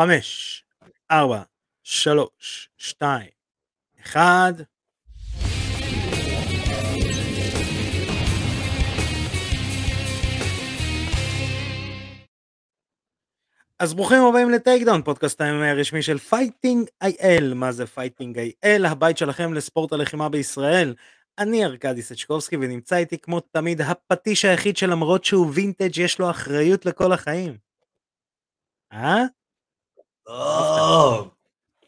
חמש, ארבע, שלוש, שתיים, אחד. אז ברוכים הבאים ל Takedown, פודקאסט הימי הרשמי של Fighting IL. מה זה Fighting IL? הבית שלכם לספורט הלחימה בישראל. אני ארכדי סצ'קובסקי ונמצא איתי כמו תמיד הפטיש היחיד שלמרות שהוא וינטג' יש לו אחריות לכל החיים. אה?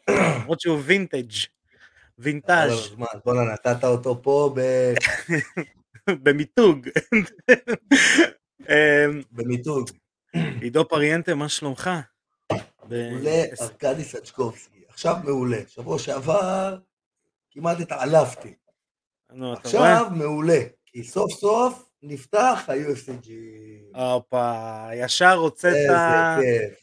למרות שהוא וינטג', וינטאז', בואנה, נתת אותו פה ב- במיתוג. אמ, במיתוג. עידו פריאנטה, מה שלומך? מעולה, ארכדי סצ'קובסקי. עכשיו מעולה. שבוע שעבר כמעט התעלפתי. עכשיו מעולה. כי סוף סוף נפתח ה-UFCG. הופה, ישר הוצאת, איזה כיף.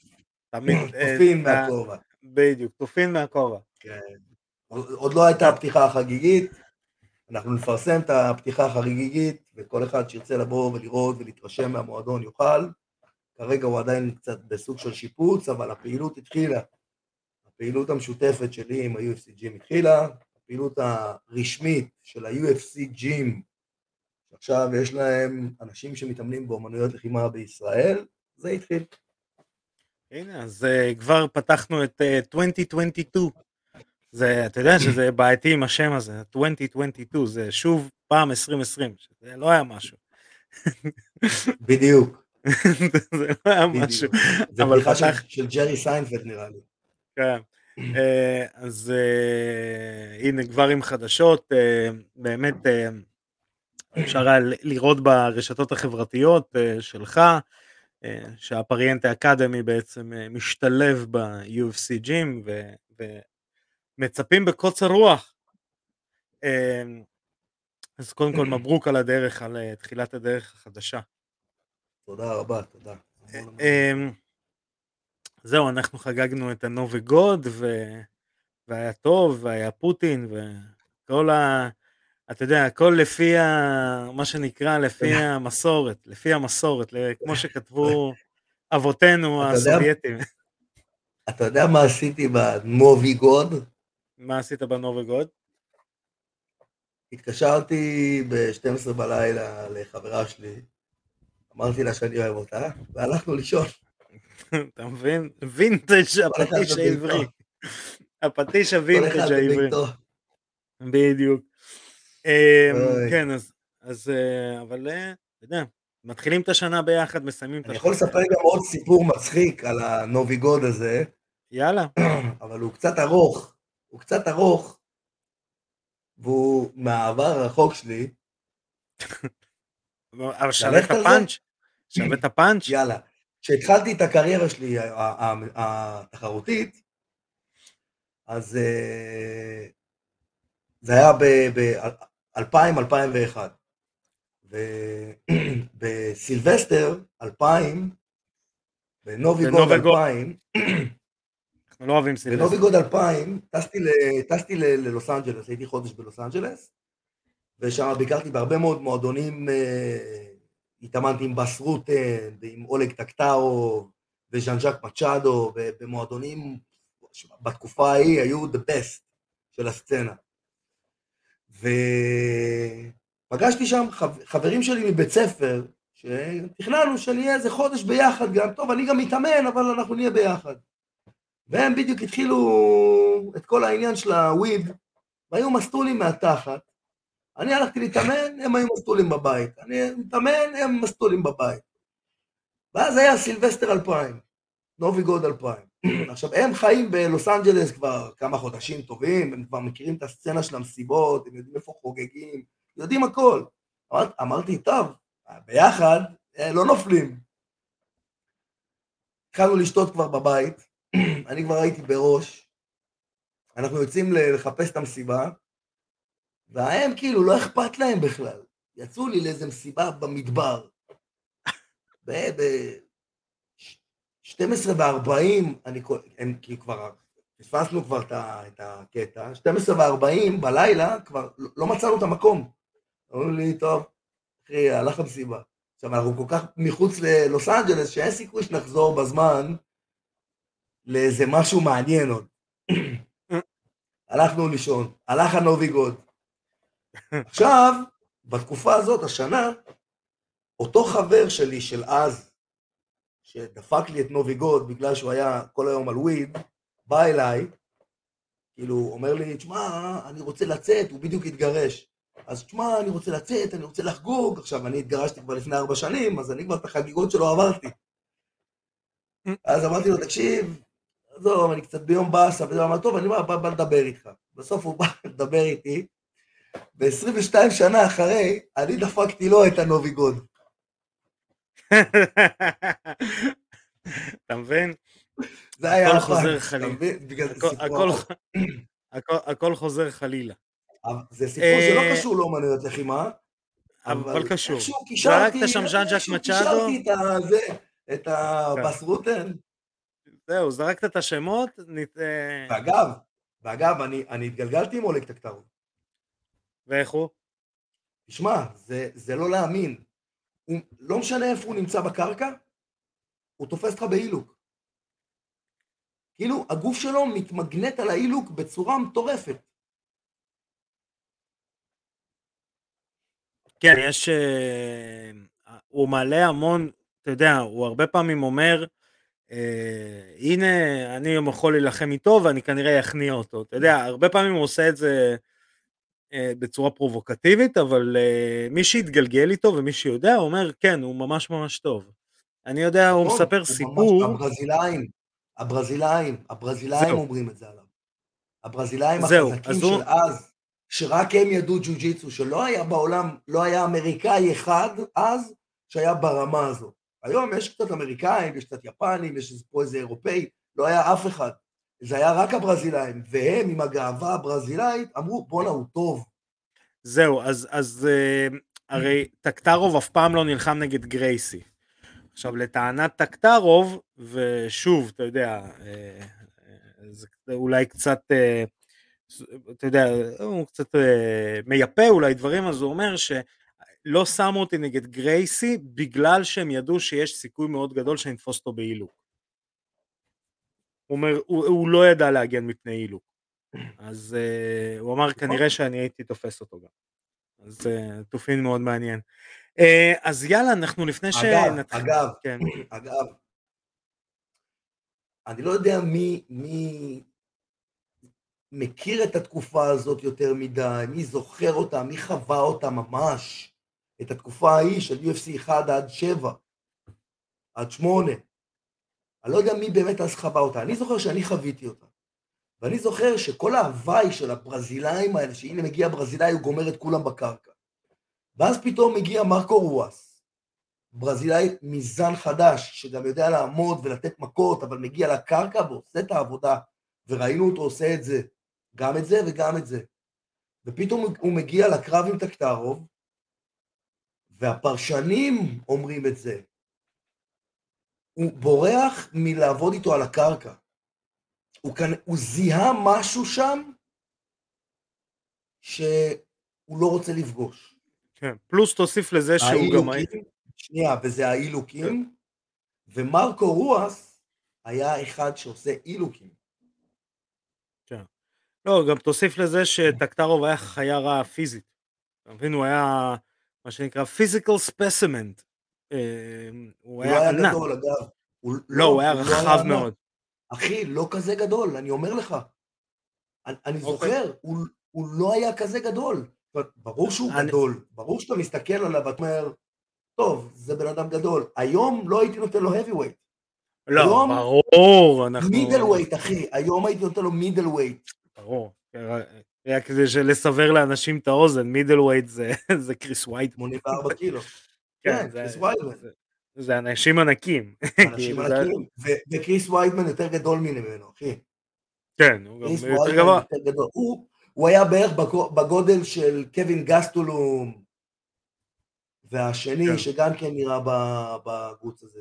תמיד, אה, תופין מהכובע. בדיוק, תופין מהכובע. כן. עוד עוד לא הייתה הפתיחה החגיגית. אנחנו נפרסם את הפתיחה החגיגית, וכל אחד שירצה לבוא ולראות ולהתרשם מהמועדון יוכל. כרגע הוא עדיין קצת בסוג של שיפוץ, אבל הפעילות התחילה. הפעילות המשותפת שלי עם ה-UFC ג'ים התחילה, הפעילות הרשמית של ה-UFC ג'ים, שעכשיו יש להם אנשים שמתאמנים באומנויות לחימה בישראל, זה התחיל. הנה, אז אה, כבר פתחנו את אה, 2022. זה, אתה יודע שזה בעייתי עם השם הזה, 2022, זה שוב פעם 2020, שזה לא היה משהו. בדיוק. זה לא היה בדיוק. משהו. זה אבל בדיחה של, פתח- של ג'רי סיינפלד נראה לי. כן. אה, אז אה, הנה כבר עם חדשות, אה, באמת אה, אפשר היה לראות ברשתות החברתיות אה, שלך, שהפריאנטה אקדמי בעצם אה, משתלב ב-UFC ג'ים ומצפים בקוצר רוח. אה, אז קודם כל מברוק על הדרך, על אה, תחילת הדרך החדשה. תודה רבה, תודה. אמ, זהו, אנחנו חגגנו את הנובי גוד. והיה טוב, והיה פוטין, וכל ה... אתה יודע, הכל לפי ה... מה שנקרא, לפי המסורת, לפי המסורת, כמו שכתבו אבותינו הסובייטים. אתה יודע מה עשיתי בנובי גוד? מה עשית בנובי גוד? התקשרתי ב-12 בלילה לחברה שלי, אמרתי לה שאני אוהב אותה, והלכנו לישון. אתה מבין? וינטג' הפטיש. העברי. הפטיש הווינטג' העברי. בדיוק. אמ. כן, אז, אז אה, אבל אה, אתה יודע, מתחילים את השנה ביחד, מסיימים את אני יכול השנה. לספר גם עוד סיפור מצחיק על הנובי גוד הזה, יאללה, אבל הוא קצת ארוך, הוא קצת ארוך, והוא מהעבר הרחוק שלי, אבל שווה את? הפאנץ'? שווה את הפאנץ'? יאללה. כשהתחלתי את הקריירה שלי התחרותית, אז אה, זה היה ב-2000-2001. ובסילבסטר 2000, בנובי גוד בנובי גוד. 2000, אנחנו לא אוהבים סילבסטר. בנובי גוד 2000, טסתי, ל- טסתי ל- ללוס אנג'לס, הייתי חודש בלוס אנג'לס, ושם ביקרתי בהרבה מאוד מועדונים, אה, התאמנתי עם בס רוטן, ועם אולג טקטאו, וז'אן ז'אק מצ'אדו, ובמועדונים בתקופה ההיא היו the best של הסצנה. ופגשתי שם חב- חברים שלי מבית ספר, שתכננו שנהיה איזה חודש ביחד גם, טוב, אני גם מתאמן, אבל אנחנו נהיה ביחד. והם בדיוק התחילו את כל העניין של הוויד, והיו מסטולים מהתחת. אני הלכתי להתאמן, הם היו מסטולים בבית. אני מתאמן, הם מסטולים בבית. ואז היה סילבסטר 2000, נובי גוד 2000. עכשיו, הם חיים בלוס אנג'לס כבר כמה חודשים טובים, הם כבר מכירים את הסצנה של המסיבות, הם יודעים איפה חוגגים, יודעים הכל. אמר, אמרתי, טוב, ביחד, אה, לא נופלים. התחלנו לשתות כבר בבית, אני כבר הייתי בראש, אנחנו יוצאים לחפש את המסיבה, והם כאילו לא אכפת להם בכלל. יצאו לי לאיזה מסיבה במדבר. ב-12 ו-40, אני הם כי כבר, פספסנו כבר את את הקטע, 12 ו-40 בלילה כבר לא- לא מצאנו את המקום. אמרו לי, טוב, אחי, הלך למסיבה. עכשיו, אנחנו כל כך מחוץ ללוס אנג'לס, שאין סיכוי שנחזור בזמן לאיזה משהו מעניין עוד. הלכנו לישון, הלך הנוביגוד. עכשיו, בתקופה הזאת, השנה, אותו חבר שלי של אז, שדפק לי את נוביגוד בגלל שהוא היה כל היום על וויד, בא אליי, כאילו, אומר לי, תשמע, אני רוצה לצאת, הוא בדיוק התגרש. אז תשמע, אני רוצה לצאת, אני רוצה לחגוג. עכשיו, אני התגרשתי כבר לפני ארבע שנים, אז אני כבר את החגיגות שלו עברתי. אז אמרתי לו, תקשיב, עזוב, אני קצת ביום באסה, וזה אמר, טוב, אני בא, בא, לדבר איתך. בסוף הוא בא לדבר איתי, ו-22 שנה אחרי, אני דפקתי לו את הנוביגוד. אתה מבין? זה היה הכל הפעם, חוזר חלילה. הכל- הכל-. הכל- הכל חוזר חלילה. זה סיפור שלא אה, קשור לאומנויות לחימה, אבל קשור. איכשהו קישרתי? קישרתי את הזה, את הבסרוטן. זהו, זרקת את השמות, אה, ואגב, ואגב, אני, התגלגלתי עם אולג טקטרו. ואיך הוא? תשמע, זה, זה לא להאמין. לא משנה איפה הוא נמצא בקרקע, הוא תופס אותך באילוק. כאילו, הגוף שלו מתמגנט על האילוק בצורה מטורפת. כן, יש... אה, הוא מעלה המון, אתה יודע, הוא הרבה פעמים אומר, אה, הנה, אני יכול להילחם איתו ואני כנראה אכניע אותו. אתה יודע, הרבה פעמים הוא עושה את זה אה, בצורה פרובוקטיבית, אבל אה, מי שהתגלגל איתו ומי שיודע, הוא אומר, כן, הוא ממש ממש טוב. אני יודע, הוא נכון, מספר ממש- סיפור, הברזילאים, הברזילאים, זהו. אומרים את זה עליו. הברזילאים זהו, החזקים אז הוא- של אז, שרק הם ידעו ג'ו-ג'יצו, שלא היה בעולם, לא היה אמריקאי אחד אז שהיה ברמה הזו. היום יש קצת אמריקאים, יש קצת יפנים, יש פה איזה אירופאי, לא היה אף אחד. זה היה רק הברזילאים, והם עם הגאווה הברזילאית אמרו, בואנה, הוא טוב. זהו, אז, אז אה, הרי טקטרוב אף פעם לא נלחם נגד גרייסי. עכשיו לטענת טקטרוב, ושוב, אתה יודע, אה, אה, זה אולי קצת, אה, אתה יודע, הוא קצת אה, מייפה אולי דברים, אז הוא אומר שלא שמו אותי נגד גרייסי בגלל שהם ידעו שיש סיכוי מאוד גדול שאני אתפוס אותו באילוק. הוא אומר, הוא, הוא לא ידע להגן מפני אילוק. אז uh, הוא אמר כנראה שאני הייתי תופס אותו גם. אז uh, תופין מאוד מעניין. Uh, אז יאללה, אנחנו לפני שנתחיל... אגב, כן, אגב, אני לא יודע מי, מי מכיר את התקופה הזאת יותר מדי, מי זוכר אותה, מי חווה אותה ממש, את התקופה ההיא של UFC 1 עד 7, עד 8. אני לא יודע מי באמת אז חווה אותה, אני זוכר שאני חוויתי אותה. ואני זוכר שכל ההוואי של הברזילאים האלה, שהנה מגיע ברזילאי, הוא גומר את כולם בקרקע. ואז פתאום מגיע מרקו רואס, ברזילאי מזן חדש, שגם יודע לעמוד ולתת מכות, אבל מגיע לקרקע ועושה את העבודה, וראינו אותו עושה את זה, גם את זה וגם את זה. ופתאום הוא מגיע לקרב עם טקטרוב, והפרשנים אומרים את זה. הוא בורח מלעבוד איתו על הקרקע. הוא, כאן, הוא זיהה משהו שם שהוא לא רוצה לפגוש. כן. פלוס תוסיף לזה שהוא גם... היה- שנייה, וזה האילוקים, ומרקו רואס היה אחד שעושה אילוקים. לא, גם תוסיף לזה שטקטרוב היה חיה רעה פיזית. אתה מבין, הוא היה מה שנקרא פיזיקל ספסימנט. הוא הוא היה לא היה ענק. גדול, אגב. הוא, לא, הוא היה רחב ענק. מאוד. אחי, לא כזה גדול, אני אומר לך. אני, אוקיי. זוכר, הוא, הוא לא היה כזה גדול. ברור שהוא אני- גדול, ברור שאתה מסתכל עליו ואתה אומר, טוב, זה בן אדם גדול. היום לא הייתי נותן לו heavy weight. לא, היום- ברור, אנחנו... middleweight, אחי, היום הייתי נותן לו middleweight. ברור. רק כדי לסבר לאנשים את האוזן, middleweight זה, זה קריס ווייט. 84 קילו. כן, כן, זה- קריס ויידמן. זה- זה אנשים ענקים. אנשים כאילו, ענקים. וקריס ויידמן יותר גדול ממנו, אחי. כן, הוא גם יותר גבוה. הוא- הוא היה בערך בגו- בגודל של קווין גסטולום, והשני כן. שגם כן נראה בגוץ הזה.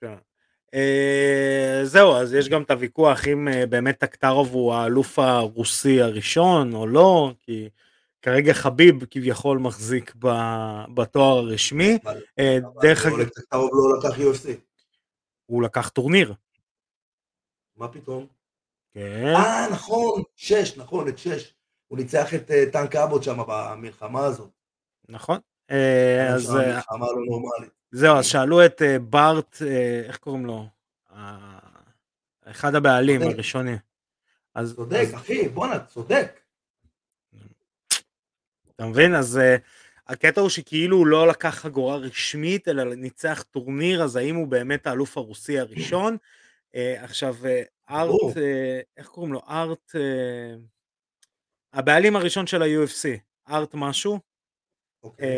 כן. אה, זהו, אז יש גם את הוויכוח אם אה, באמת טקטרוב הוא האלוף הרוסי הראשון או לא, כי כרגע חביב כביכול מחזיק ב- בתואר הרשמי. אבל- אה, אבל דרך אגב, טקטרוב לא לקח UFC. הוא לקח טורניר. מה פתאום? כן. אה, נכון, שש, נכון, את שש. הוא ניצח את uh, טנק אבוט שם במלחמה הזאת. נכון. אה, אז... אה, מלחמה לא נורמלית. זהו, אז שאלו את בארט, איך קוראים לו? אחד הבעלים. הראשונים. אז, צודק. אחי, בואנה, צודק. אתה מבין? אז הקטע הוא שכאילו הוא לא לקח חגורה רשמית, אלא ניצח טורניר, אז האם הוא באמת האלוף הרוסי הראשון? עכשיו, ארט, אה, איך קוראים לו? ארט, אה, הבעלים הראשון של ה-UFC, ארט משהו. אוקיי.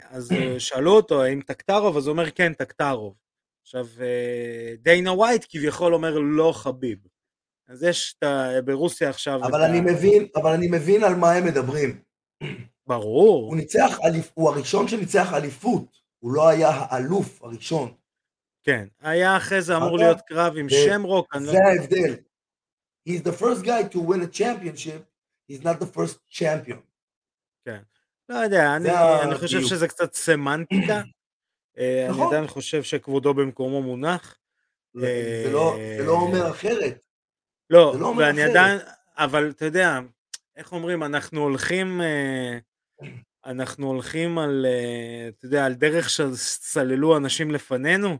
אה, אז שאלו אותו האם טקטרוב, אז הוא אומר כן, טקטרוב. עכשיו, דיינה ווייט כביכול אומר לא חביב. אז יש את ה... ברוסיה עכשיו... אבל אני. מבין, אבל אני מבין על מה הם מדברים. ברור. הוא ניצח, הוא הראשון שניצח אליפות, הוא לא היה האלוף הראשון. כן, היה אחרי זה אמור להיות קרב עם שמרוק. זה לא... ההבדל. He's the first guy to win a championship, he's not the first champion. כן. לא יודע, אני, אני חושב שזה קצת סמנטיקה. אה, נכון. אני עדיין חושב שכבודו במקומו מונח. זה לא, לא אומר אחרת. לא, לא ואני עדיין, אבל אתה יודע, איך אומרים, אנחנו הולכים, אה, אנחנו הולכים על, אה, אתה יודע, על דרך שסללו אנשים לפנינו,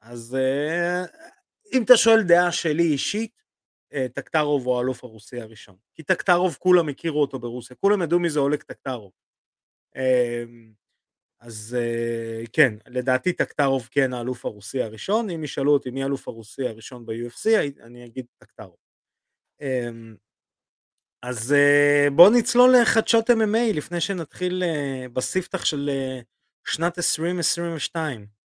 אז אה, אם אתה שואל דעה שלי אישית, טקטרוב הוא האלוף הרוסי הראשון. כי טקטרוב כולם הכירו אותו ברוסיה, כולם ידעו מי זה אולג טקטרוב. אז כן, לדעתי טקטרוב כן האלוף הרוסי הראשון, אם ישאלו אותי מי האלוף הרוסי הראשון ב-UFC, אני אגיד טקטרוב. אמ, אז בואו נצלול לחדשות MMA לפני שנתחיל בספתח של שנת 2022.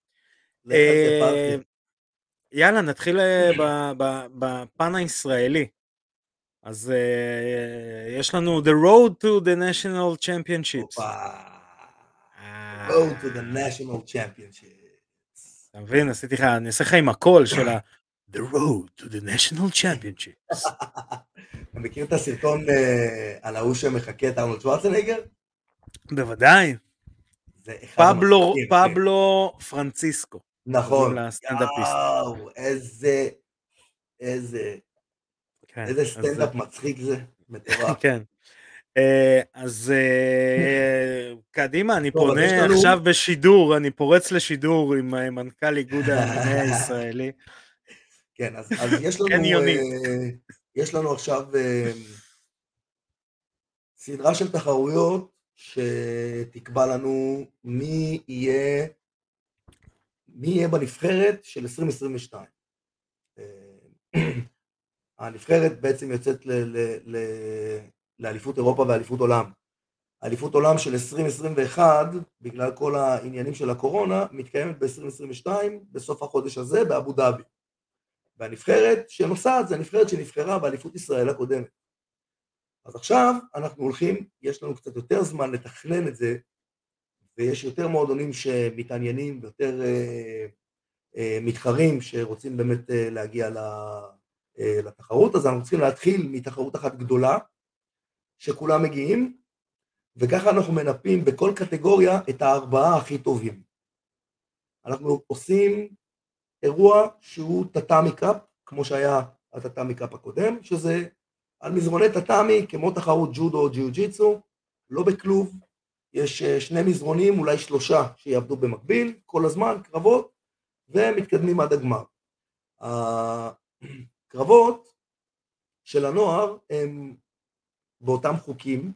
יאללה, נתחיל בפן הישראלי. אז יש לנו The Road to the National Championships. Road to the National Championships. אתה מבין? עשיתי לך, אני אעשה לך עם הקול של ה... The Road to the National Championships. אתה מכיר את הסרטון אה, על ההוא שמחכה את ארנולד שוורצנגר? בוודאי. כן. פבלו פרנציסקו. נכון. יואו, איזה, איזה, כן, איזה סטנדאפ מצחיק זה, מטורף. כן. אה, אז אה, קדימה, אני פונה עכשיו בשידור, אני פורץ לשידור עם מנכ"ל איגוד האמנה הישראלי. כן, אז יש לנו... יש לנו עכשיו אה, סדרה של תחרויות שתקבע לנו מי יהיה, מי יהיה בנבחרת של 2022. אה, הנבחרת בעצם יוצאת לאליפות אירופה ואליפות עולם. אליפות עולם של 2021, בגלל כל העניינים של הקורונה, מתקיימת ב-2022, בסוף החודש הזה, באבו דאבי. והנבחרת שנוסעת זה הנבחרת שנבחרה באליפות ישראל הקודמת. אז עכשיו אנחנו הולכים, יש לנו קצת יותר זמן לתכנן את זה, ויש יותר מועדונים שמתעניינים ויותר אה, אה, מתחרים שרוצים באמת אה, להגיע לתחרות, אז אנחנו צריכים להתחיל מתחרות אחת גדולה, שכולם מגיעים, וככה אנחנו מנפים בכל קטגוריה את הארבעה הכי טובים. אנחנו עושים אירוע שהוא טאטאמי קאפ, כמו שהיה הטאטאמי קאפ הקודם, שזה על מזרוני טאטאמי כמו תחרות ג'ודו או ג'יו ג'יצו, לא בכלוב, יש אה, שני מזרונים, אולי שלושה, שיעבדו במקביל, כל הזמן, קרבות, ומתקדמים עד הגמר. הקרבות של הנוער הם באותם חוקים,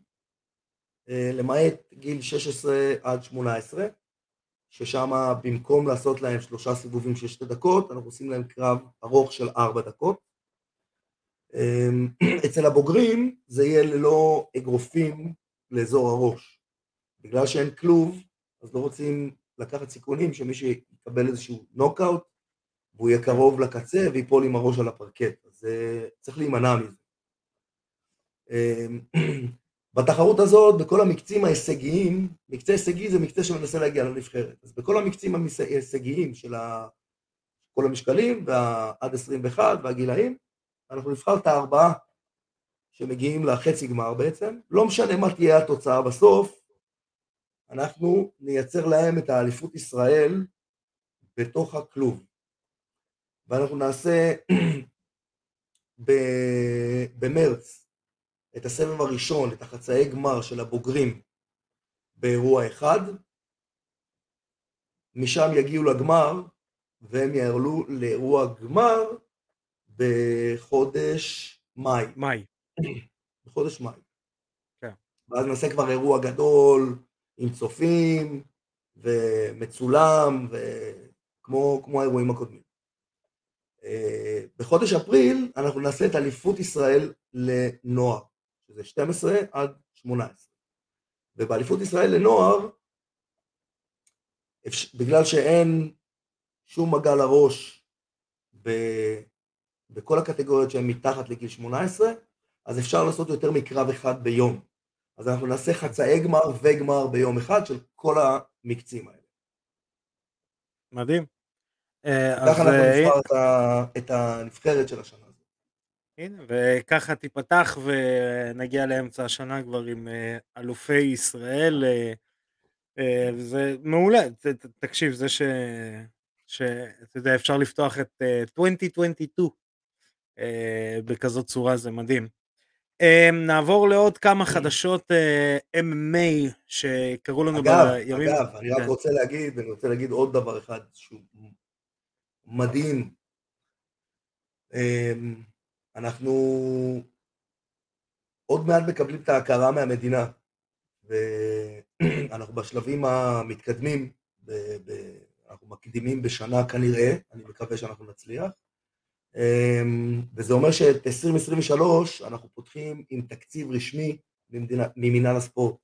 אה, למעט גיל 16 עד 18, ששם במקום לעשות להם שלושה סיבובים של שתי דקות, אנחנו עושים להם קרב ארוך של ארבע דקות. אמ, אצל הבוגרים זה יהיה ללא אגרופים לאזור הראש. בגלל שאין כלוב, אז לא רוצים לקחת סיכונים שמי שיקבל איזשהו נוקאוט, והוא יהיה קרוב לקצה ויפול עם הראש על הפרקט, אז צריך להימנע מזה. אמ, בתחרות הזאת, בכל המקצים ההישגיים, מקצה הישגי זה מקצה שמנסה להגיע לנבחרת, אז בכל המקצים ההישגיים של כל המשקלים, ועד 21 והגילאים, אנחנו נבחר את הארבעה שמגיעים לחצי גמר בעצם, לא משנה מה תהיה התוצאה בסוף, אנחנו נייצר להם את האליפות ישראל בתוך הכלוב. ואנחנו נעשה במרץ את הסבב הראשון, את החצאי גמר של הבוגרים באירוע אחד, משם יגיעו לגמר והם יעלו לאירוע גמר בחודש מאי. מאי. בחודש מאי. כן. ואז נעשה כבר אירוע גדול עם צופים ומצולם וכמו כמו האירועים הקודמים. אה, בחודש אפריל אנחנו נעשה את אליפות ישראל לנוער, שזה 12 עד 18. ובאליפות ישראל לנוער, בגלל שאין שום מגע לראש ב, בכל הקטגוריות שהן מתחת לגיל 18, אז אפשר לעשות יותר מקרב אחד ביום. אז אנחנו נעשה חצאי גמר וגמר ביום אחד של כל המקצים האלה. מדהים. אה, ככה אנחנו אה, נבחר את הנבחרת של השנה הזאת. הנה, וככה תיפתח ונגיע לאמצע השנה כבר עם אה, אלופי ישראל, וזה מעולה, תקשיב, זה ש... שאתה יודע, אפשר לפתוח את 2022 בכזאת צורה, זה מדהים. נעבור לעוד כמה חדשות MMA שקרו לנו אגב, בימים... אגב, אני רק כן. רוצה להגיד, אני רוצה להגיד עוד דבר אחד שהוא מדהים. אמ, אנחנו עוד מעט מקבלים את ההכרה מהמדינה, ואנחנו בשלבים המתקדמים, אנחנו מקדימים בשנה כנראה, אני מקווה שאנחנו נצליח, אמ, וזה אומר שאת 2023 אנחנו פותחים עם תקציב רשמי ממינהל הספורט.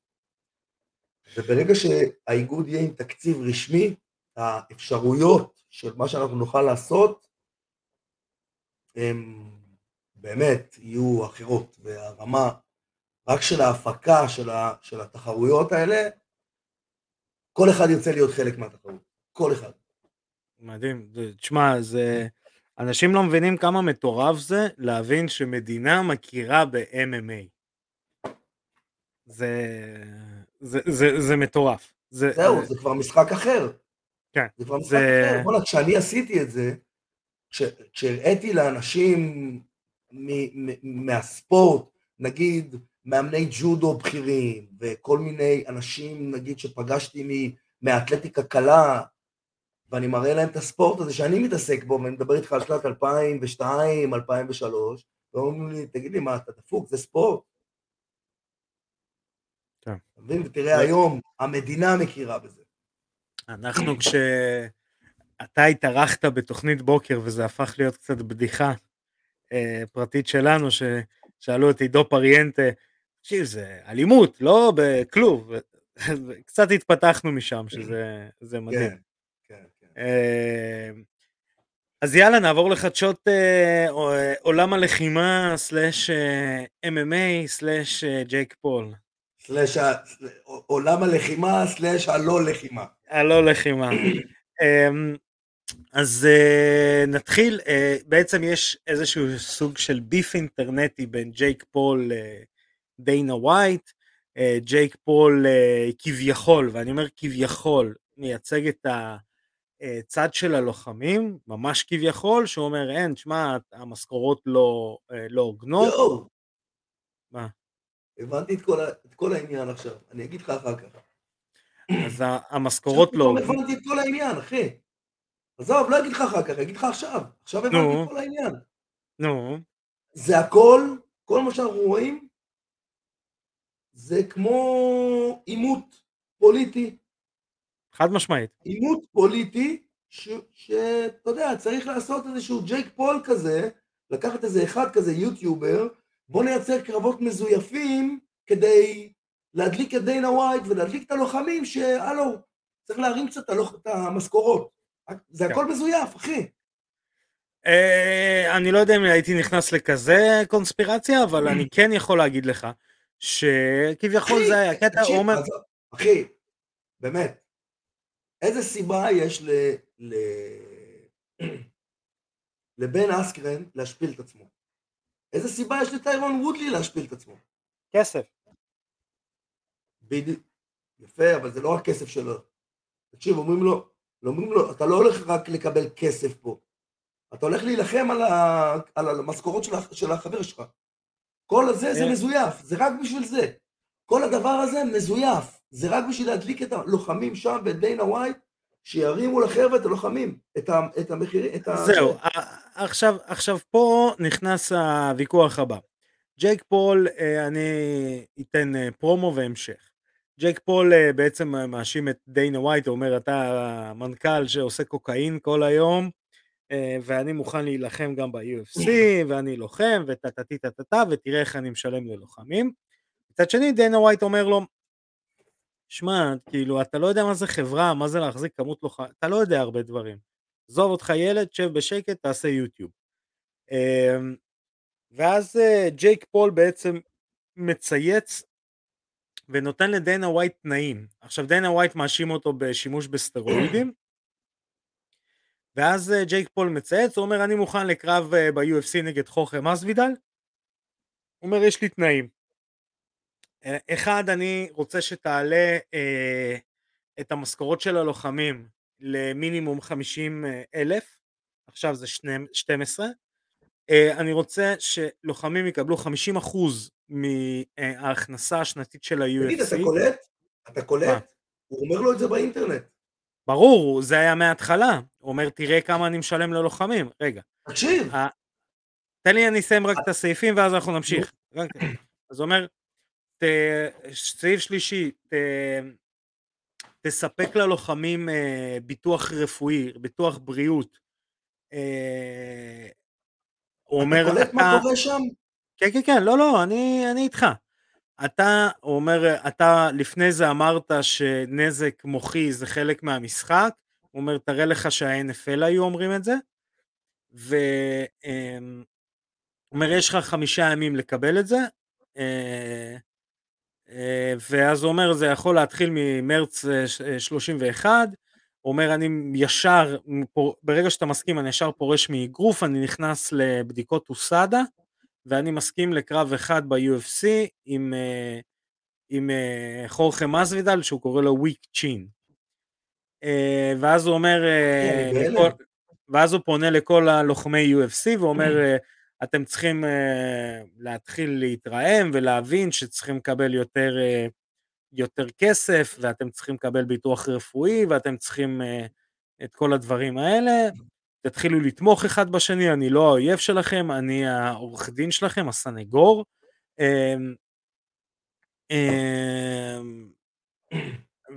וברגע שהאיגוד יהיה עם תקציב רשמי, האפשרויות של מה שאנחנו נוכל לעשות, הם באמת יהיו אחרות, והרמה רק של ההפקה של, ה, של התחרויות האלה, כל אחד ירצה להיות חלק מהתחרות, כל אחד. מדהים, תשמע, זה... אנשים לא מבינים כמה מטורף זה להבין שמדינה מכירה ב-MMA. זה, זה, זה, זה מטורף. זה, זהו, זה... זה כבר משחק אחר. כן. זה כבר משחק זה... אחר. בוא'נה, כשאני עשיתי את זה, כשהראיתי לאנשים מ- מ- מהספורט, נגיד מאמני ג'ודו בכירים, וכל מיני אנשים, נגיד, שפגשתי מהאתלטיקה קלה, ואני מראה להם את הספורט הזה שאני מתעסק בו, ואני מדבר איתך על שנת 2002, 2003, ואומרים לי, תגיד לי, מה, אתה דפוק, זה ספורט. כן. מבין? ותראה, היום המדינה מכירה בזה. אנחנו כשאתה התארחת בתוכנית בוקר וזה הפך להיות קצת בדיחה אה, פרטית שלנו, ששאלו את עידו פריאנטה, תקשיב, זה אלימות, לא בכלוב. קצת התפתחנו משם, שזה מדהים. כן, אז יאללה, נעבור לחדשות אה, עולם הלחימה, סלאש MMA, slash ג'ייק פול. slash עולם הלחימה, slash הלא לחימה. הלא לחימה. אמ, אז אה, נתחיל, אה, בעצם יש איזשהו סוג של beef אינטרנטי בין ג'ייק פול לדיינה ווייט, ג'ייק פול אה, כביכול, ואני אומר כביכול, מייצג את הצד של הלוחמים, ממש כביכול, שהוא אומר אין, תשמע, המשכורות לא, אה, לא הוגנות. יואו. מה? הבנתי את כל, את כל העניין עכשיו, אני אגיד לך אחר כך. אז המשכורות לא... עכשיו הבנתי את כל העניין, אחי. עזוב, לא אגיד לך אחר כך, אגיד לך עכשיו. עכשיו הבנתי את כל העניין. נו. זה הכל, כל מה שאנחנו רואים, זה כמו עימות פוליטי. חד משמעית. עימות פוליטי, שאתה יודע, צריך לעשות איזשהו ג'ייק פול כזה, לקחת איזה אחד כזה יוטיובר, בוא נייצר קרבות מזויפים כדי להדליק את דיינה ווייט ולהדליק את הלוחמים שהלו, צריך להרים קצת את המשכורות. זה כן. הכל מזויף, אחי. אה, אני לא יודע אם הייתי נכנס לכזה קונספירציה, אבל אני כן יכול להגיד לך שכביכול זה היה קטע, אומר... אחי, באמת, איזה סיבה יש ל... לבן אסקרן להשפיל את עצמו? איזה סיבה יש לטיירון וודלי להשפיל את עצמו? כסף. בדיוק. יפה, אבל זה לא רק כסף שלו. תקשיב, אומרים לו, אומרים לו, אתה לא הולך רק לקבל כסף פה. אתה הולך להילחם על, ה... על המשכורות של, ה... של החבר שלך. כל זה זה מזויף, זה רק בשביל זה. כל הדבר הזה מזויף, זה רק בשביל להדליק את הלוחמים שם ואת דיינה ווייט, שירימו לחבר'ה את הלוחמים, את, ה... את המחירים, את ה... זהו, עכשיו, עכשיו פה נכנס הוויכוח הבא. ג'ייק פול, אה, אני אתן אה, פרומו והמשך. ג'ייק פול אה, בעצם מאשים את דיינה ווייט, הוא אומר אתה מנכ"ל שעושה קוקאין כל היום, ואני מוכן להילחם גם ב-UFC, ואני לוחם, וטה-טה-טה טה ותראה איך אני משלם ללוחמים. מצד שני דיינה ווייט אומר לו, שמע, כאילו, אתה לא יודע מה זה חברה, מה זה להחזיק כמות לוחמים, אתה לא יודע הרבה דברים. עזוב אותך ילד, שב בשקט, תעשה יוטיוב. אמ, ואז אה, ג'ייק פול בעצם מצייץ ונותן לדנה ווייט תנאים. עכשיו דנה ווייט מאשים אותו בשימוש בסטרואידים, ואז אה, ג'ייק פול מצייץ, הוא אומר אני מוכן לקרב אה, ב-UFC נגד חורחה מסווידל, הוא אומר יש לי תנאים. אחד, אני רוצה שתעלה אה, את המשכורות של הלוחמים למינימום 50 אלף, עכשיו זה 12, אה, אני רוצה שלוחמים יקבלו 50% מההכנסה השנתית של ה-UFC. תגיד, אתה קולט? אתה קולט? הוא אומר לו את זה באינטרנט. ברור, זה היה מההתחלה. הוא אומר, תראה כמה אני משלם ללוחמים. רגע. תקשיב. תן לי, אני אסיים רק את הסעיפים ואז אנחנו נמשיך. אז הוא אומר, סעיף שלישי, תספק ללוחמים אה, ביטוח רפואי, ביטוח בריאות, אה, הוא אומר, אתה קולט מה קורה שם? כן, כן, כן, לא, לא, אני, אני איתך. אתה, הוא אומר, אתה לפני זה אמרת שנזק מוחי זה חלק מהמשחק, הוא אומר, תראה לך שה-NFL היו אומרים את זה, והוא אמ, אומר, יש לך חמישה ימים לקבל את זה, אה, ואז הוא אומר, זה יכול להתחיל ממרץ 31, אה, הוא אומר אני ישר, ברגע שאתה מסכים אני ישר פורש מאגרוף, אני נכנס לבדיקות אוסדה ואני מסכים לקרב אחד ב-UFC עם, אה, עם אה, חורכה מזוידל שהוא קורא לו וויק צ'ין. אה, ואז הוא אומר, לכל, ואז הוא פונה לכל הלוחמי UFC ואומר אתם צריכים להתחיל להתרעם ולהבין שצריכים לקבל יותר יותר כסף, ואתם צריכים לקבל ביטוח רפואי, ואתם צריכים uh, את כל הדברים האלה. תתחילו לתמוך אחד בשני, אני לא האויב שלכם, אני העורך דין שלכם, הסנגור. Um, um,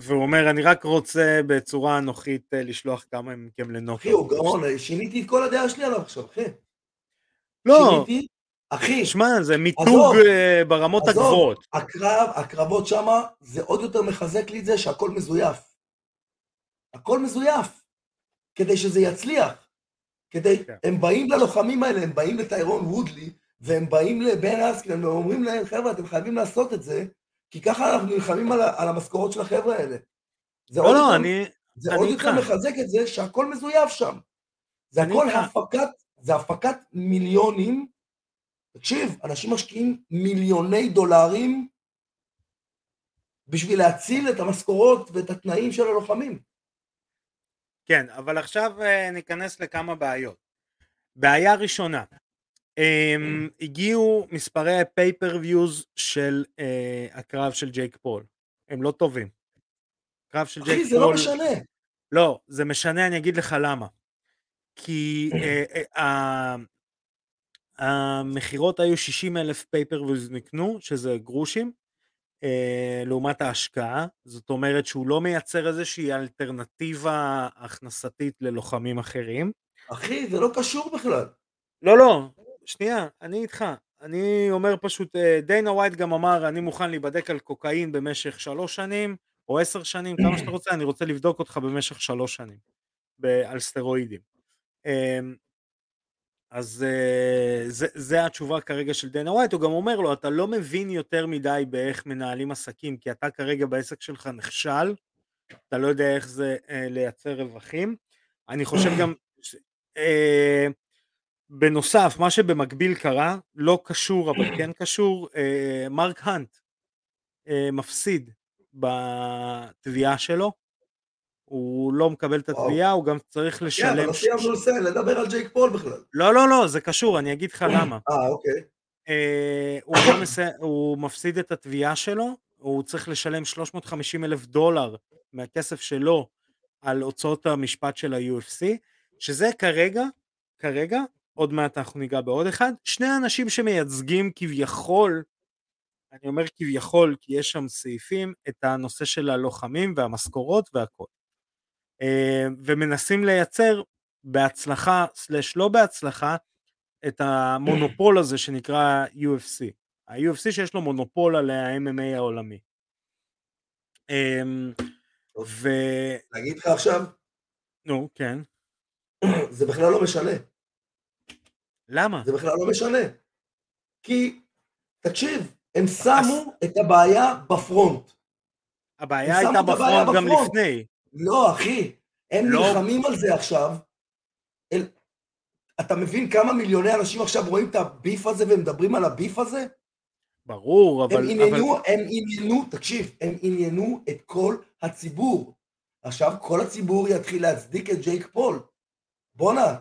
והוא אומר, אני רק רוצה בצורה אנוכית לשלוח כמה מכם לנוקר. אחי, הוא גאון, שיניתי את כל הדעה שלי עליו עכשיו, אחי. לא, שיניתי אחי, שמע, זה מיתוג אה, ברמות עזוב, הגבוהות. הקרב, הקרבות שמה, זה עוד יותר מחזק לי את זה שהכל מזויף. הכל מזויף. כדי שזה יצליח. כדי, כן. הם באים ללוחמים האלה, הם באים לטיירון וודלי, והם באים לבן אסקלן, ואומרים להם, חבר'ה, אתם חייבים לעשות את זה, כי ככה אנחנו נלחמים על, על המשכורות של החבר'ה האלה. זה לא, לא, יותר, אני... זה אני עוד יותר מחזק את זה שהכל מזויף שם. זה הכל הפקת, זה הפקת מיליונים תקשיב, אנשים משקיעים מיליוני דולרים בשביל להציל את המשכורות ואת התנאים של הלוחמים. כן, אבל עכשיו אה, ניכנס לכמה בעיות. בעיה ראשונה, הם הגיעו מספרי ה pay-per-views של אה, הקרב של ג'ייק פול, הם לא טובים. קרב של ג'ייק פול... אחי, זה לא משנה. לא, זה משנה, אני אגיד לך למה. כי אה, אה, המכירות היו 60 אלף pay-per-views נקנו, שזה גרושים, אה, לעומת ההשקעה, זאת אומרת שהוא לא מייצר איזושהי אלטרנטיבה הכנסתית ללוחמים אחרים. אחי, זה לא קשור בכלל. לא, לא, שנייה, אני איתך. אני אומר פשוט, אה, דיינה ווייט גם אמר, אני מוכן להיבדק על קוקאין במשך שלוש שנים, או עשר שנים, כמה שאתה רוצה, אני רוצה לבדוק אותך במשך שלוש שנים, על סטרואידים. אמ, אז uh, זה, זה התשובה כרגע של דנה ווייט, הוא גם אומר לו, אתה לא מבין יותר מדי באיך מנהלים עסקים, כי אתה כרגע בעסק שלך נכשל, אתה לא יודע איך זה uh, לייצר רווחים. אני חושב גם, uh, בנוסף, מה שבמקביל קרה, לא קשור אבל כן קשור, uh, מרק האנט מפסיד בתביעה שלו, הוא לא מקבל את התביעה, הוא גם צריך כן, לשלם... אבל לא סיימנו לסיים, לדבר על ג'ייק פול בכלל. לא, לא, לא, זה קשור, אני אגיד לך למה. אה, אוקיי. אה, הוא, מפסיד את התביעה שלו, הוא צריך לשלם 350 אלף דולר מהכסף שלו על הוצאות המשפט של ה-UFC, שזה כרגע, כרגע, עוד מעט אנחנו ניגע בעוד אחד, שני האנשים שמייצגים כביכול, אני אומר כביכול כי יש שם סעיפים, את הנושא של הלוחמים והמשכורות והכל. אה, ומנסים לייצר בהצלחה, סלש לא בהצלחה, את המונופול הזה שנקרא UFC. ה-UFC שיש לו מונופול על ה-MMA העולמי. אמ, ו... להגיד לך עכשיו, נו, כן. זה בכלל לא משנה. למה? זה בכלל לא משנה. כי, תקשיב, הם שמו את הבעיה בפרונט. הבעיה הייתה בפרונט גם. לפני. לא, אחי, הם לא. נלחמים על זה עכשיו. אל... אתה מבין כמה מיליוני אנשים עכשיו רואים את הביף הזה ומדברים על הביף הזה? ברור, אבל... הם אבל... עניינו, הם עניינו, תקשיב, הם עניינו את כל הציבור. עכשיו כל הציבור יתחיל להצדיק את ג'ייק פול. בואנה,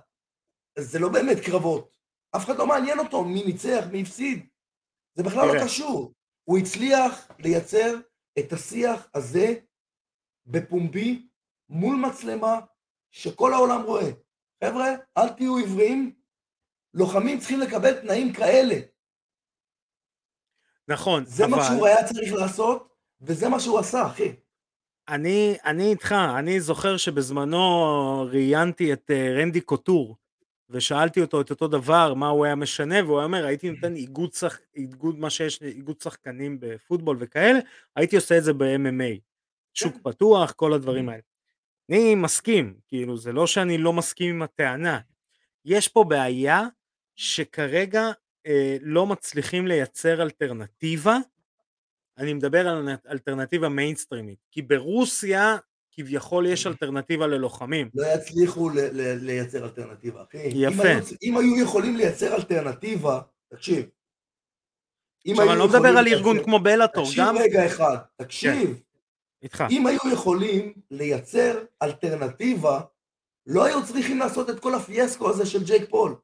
זה לא באמת קרבות. אף אחד לא מעניין אותו מי ניצח, מי הפסיד. זה בכלל לא תראה. קשור. הוא הצליח לייצר את השיח הזה בפומבי, מול מצלמה, שכל העולם רואה. חבר'ה, אל תהיו עיוורים, לוחמים צריכים לקבל תנאים כאלה. נכון, זה אבל... מה שהוא היה צריך לעשות, וזה מה שהוא עשה, אחי. אני, אני איתך, אני זוכר שבזמנו ראיינתי את אה, רנדי קוטור, ושאלתי אותו את אותו דבר, מה הוא היה משנה, והוא היה אומר, הייתי נותן איגוד, שח... איגוד מה שיש, איגוד שחקנים בפוטבול וכאלה, הייתי עושה את זה ב-MMA. שוק כן. פתוח, כל הדברים האלה. אני מסכים, כאילו, זה לא שאני לא מסכים עם הטענה. יש פה בעיה שכרגע אה, לא מצליחים לייצר אלטרנטיבה, אני מדבר על אלטרנטיבה מיינסטרימית, כי ברוסיה כביכול יש אלטרנטיבה ללוחמים. לא יצליחו ל- ל- לייצר אלטרנטיבה, אחי. יפה. אם היו, אם היו יכולים לייצר אלטרנטיבה, תקשיב. עכשיו אני לא מדבר על ארגון לייצר- כמו בלאטור, תקשיב גם... רגע אחד, תקשיב. איתך. אם היו יכולים לייצר אלטרנטיבה, לא היו צריכים לעשות את כל הפיאסקו הזה של ג'ייק פול.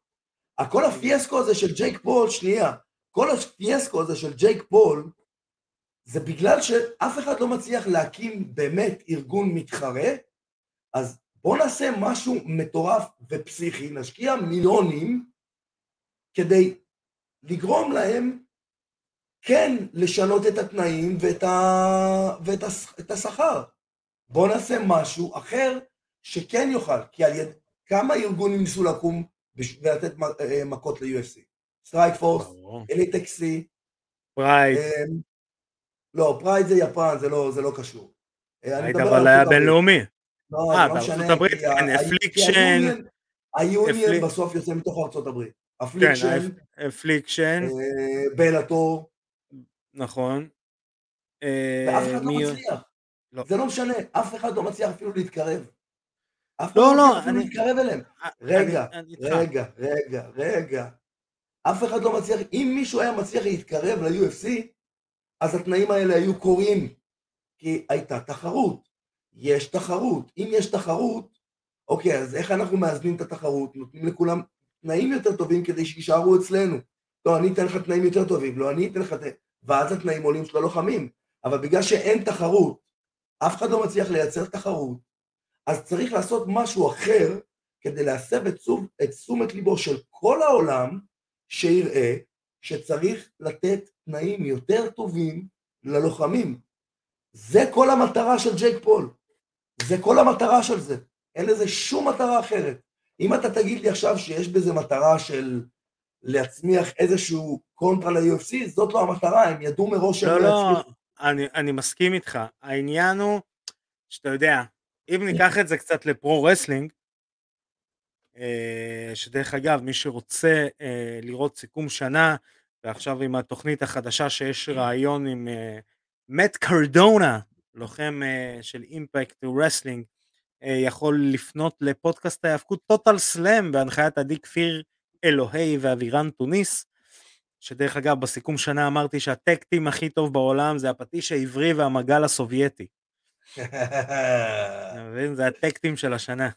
כל הפיאסקו הזה של ג'ייק פול, שנייה, כל הפיאסקו הזה של ג'ייק פול, זה בגלל שאף אחד לא מצליח להקים באמת ארגון מתחרה, אז בואו נעשה משהו מטורף ופסיכי, נשקיע מיליונים כדי לגרום להם כן לשנות את התנאים ואת, ה... ואת הש... את השכר. בואו נעשה משהו אחר שכן יוכל, כי על יד... כמה ארגונים ניסו לקום בש... ולתת אה, מכות ל-UFC? Strikeforce. EliteXC, Pride, לא, Pride זה יפן, זה לא, זה לא קשור. אה, Pride מדבר אבל היה. בינלאומי. לא, אה, לא משנה, בארצות הברית, כי ה- כן, Affliction, היוניון- בסוף יוצא מתוך ארצות הברית. כן, Affliction, Affliction, אה, Bellator, נכון. אה, ואף אחד לא מצליח. לא. זה לא משנה, אף אחד לא מצליח אפילו להתקרב. אף אחד לא, לא לא, מצליח אני- להתקרב אליהם. אה, רגע. רגע, רגע, רגע. אף אחד לא מצליח, אם מישהו היה מצליח להתקרב ל-UFC, אז התנאים האלה היו קורים. כי הייתה תחרות. יש תחרות. אם יש תחרות, אוקיי, אז איך אנחנו מאזנים את התחרות? נותנים לכולם תנאים יותר טובים כדי שיישארו אצלנו. לא, אני אתן לך תנאים יותר טובים, לא, אני אתן לך. ואז התנאים עולים של הלוחמים. אבל בגלל שאין תחרות, אף אחד לא מצליח לייצר תחרות, אז צריך לעשות משהו אחר כדי להסב את, תשומת ליבו של כל העולם, שיראה שצריך לתת תנאים יותר טובים ללוחמים. זה כל המטרה של ג'ייק פול. זה כל המטרה של זה. אין לזה שום מטרה אחרת. אם אתה תגיד לי עכשיו שיש בזה מטרה של להצמיח איזשהו קונטרה ל-UFC, זאת לא המטרה, הם ידעו מראש שהם לא, לא לא, יצליחו. אני, אני מסכים איתך. העניין הוא, שאתה יודע, אם ניקח את זה קצת ל pro wrestling, אה, שדרך אגב, מי שרוצה אה, לראות סיכום שנה, ועכשיו עם התוכנית החדשה שיש ריאיון עם מאט קרדונה, לוחם אה, של Impact Wrestling, אה, יכול לפנות לפודקאסט ההיאבקות טוטל סלאם בהנחיית עדי כפיר אלוהי ואבירן טוניס, שדרך אגב בסיכום שנה אמרתי שה tag team הכי טוב בעולם זה הפטיש העברי והמגל הסובייטי. אתה מבין? זה ה tag team של השנה.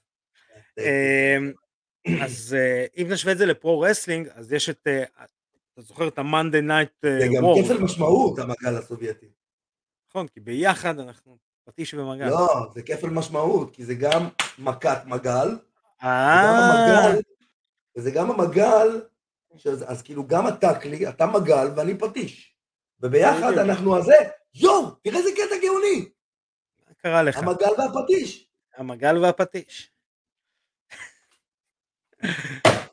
אמ, אז אה, אם נשווה את זה ל pro wrestling, אז יש את, אה, אתה זוכר את ה-Monday Night זה גם War. כפל משמעות, המגל הסובייטי. נכון, כי ביחד אנחנו פטיש ומגל. לא, זה כפל משמעות, כי זה גם מכת מגל, אה, המגל, וזה גם המגל, שזה- אז כאילו גם אתה כלי, אתה מגל ואני פטיש. וביחד. אנחנו הזה, יואו, תראה איזה קטע גאוני, מה קרה לך? המגל והפטיש. המגל והפטיש.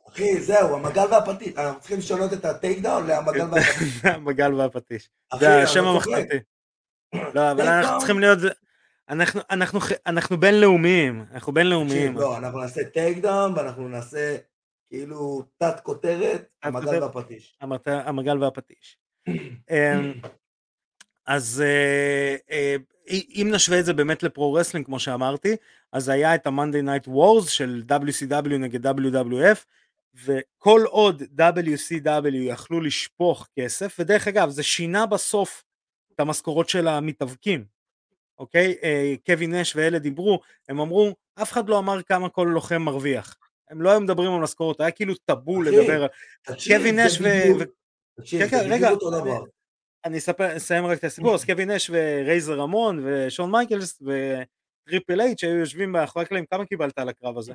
אחי, זהו, המגל והפטיש. אנחנו צריכים לשנות את הטייק דאון להמגל והפטיש. המגל והפטיש. זה השם לא. המחתרתי. לא, אבל אנחנו. צריכים להיות... אנחנו, אנחנו, אנחנו בינלאומיים, אנחנו בינלאומיים. לא, אנחנו נעשה טייק דאון ואנחנו נעשה כאילו תת כותרת, המגל. והפטיש. המגל והפטיש. אמ, אז אה, אה, אם נשווה את זה באמת ל pro wrestling כמו שאמרתי, אז היה את ה-Monday Night Wars של WCW נגד WWF, וכל עוד WCW יכלו לשפוך כסף, ודרך אגב זה שינה בסוף את המשכורות של המתאבקים, אוקיי? אה, קווין נש ואלה דיברו, הם אמרו, אף אחד לא אמר כמה כל לוחם מרוויח. הם לא היו מדברים על משכורות, היה כאילו טאבו לדבר על... קווין נש ו- תקשיב, כן, זה כן, בדיוק רגע, אותו אני- דבר. אני אספר, אסיים רק את הסיפור, אז קווין נש ורייזר רמון ושון מייקלס וטריפל אייץ' שהיו יושבים מאחורי הקלעים, כמה קיבלת על הקרב הזה?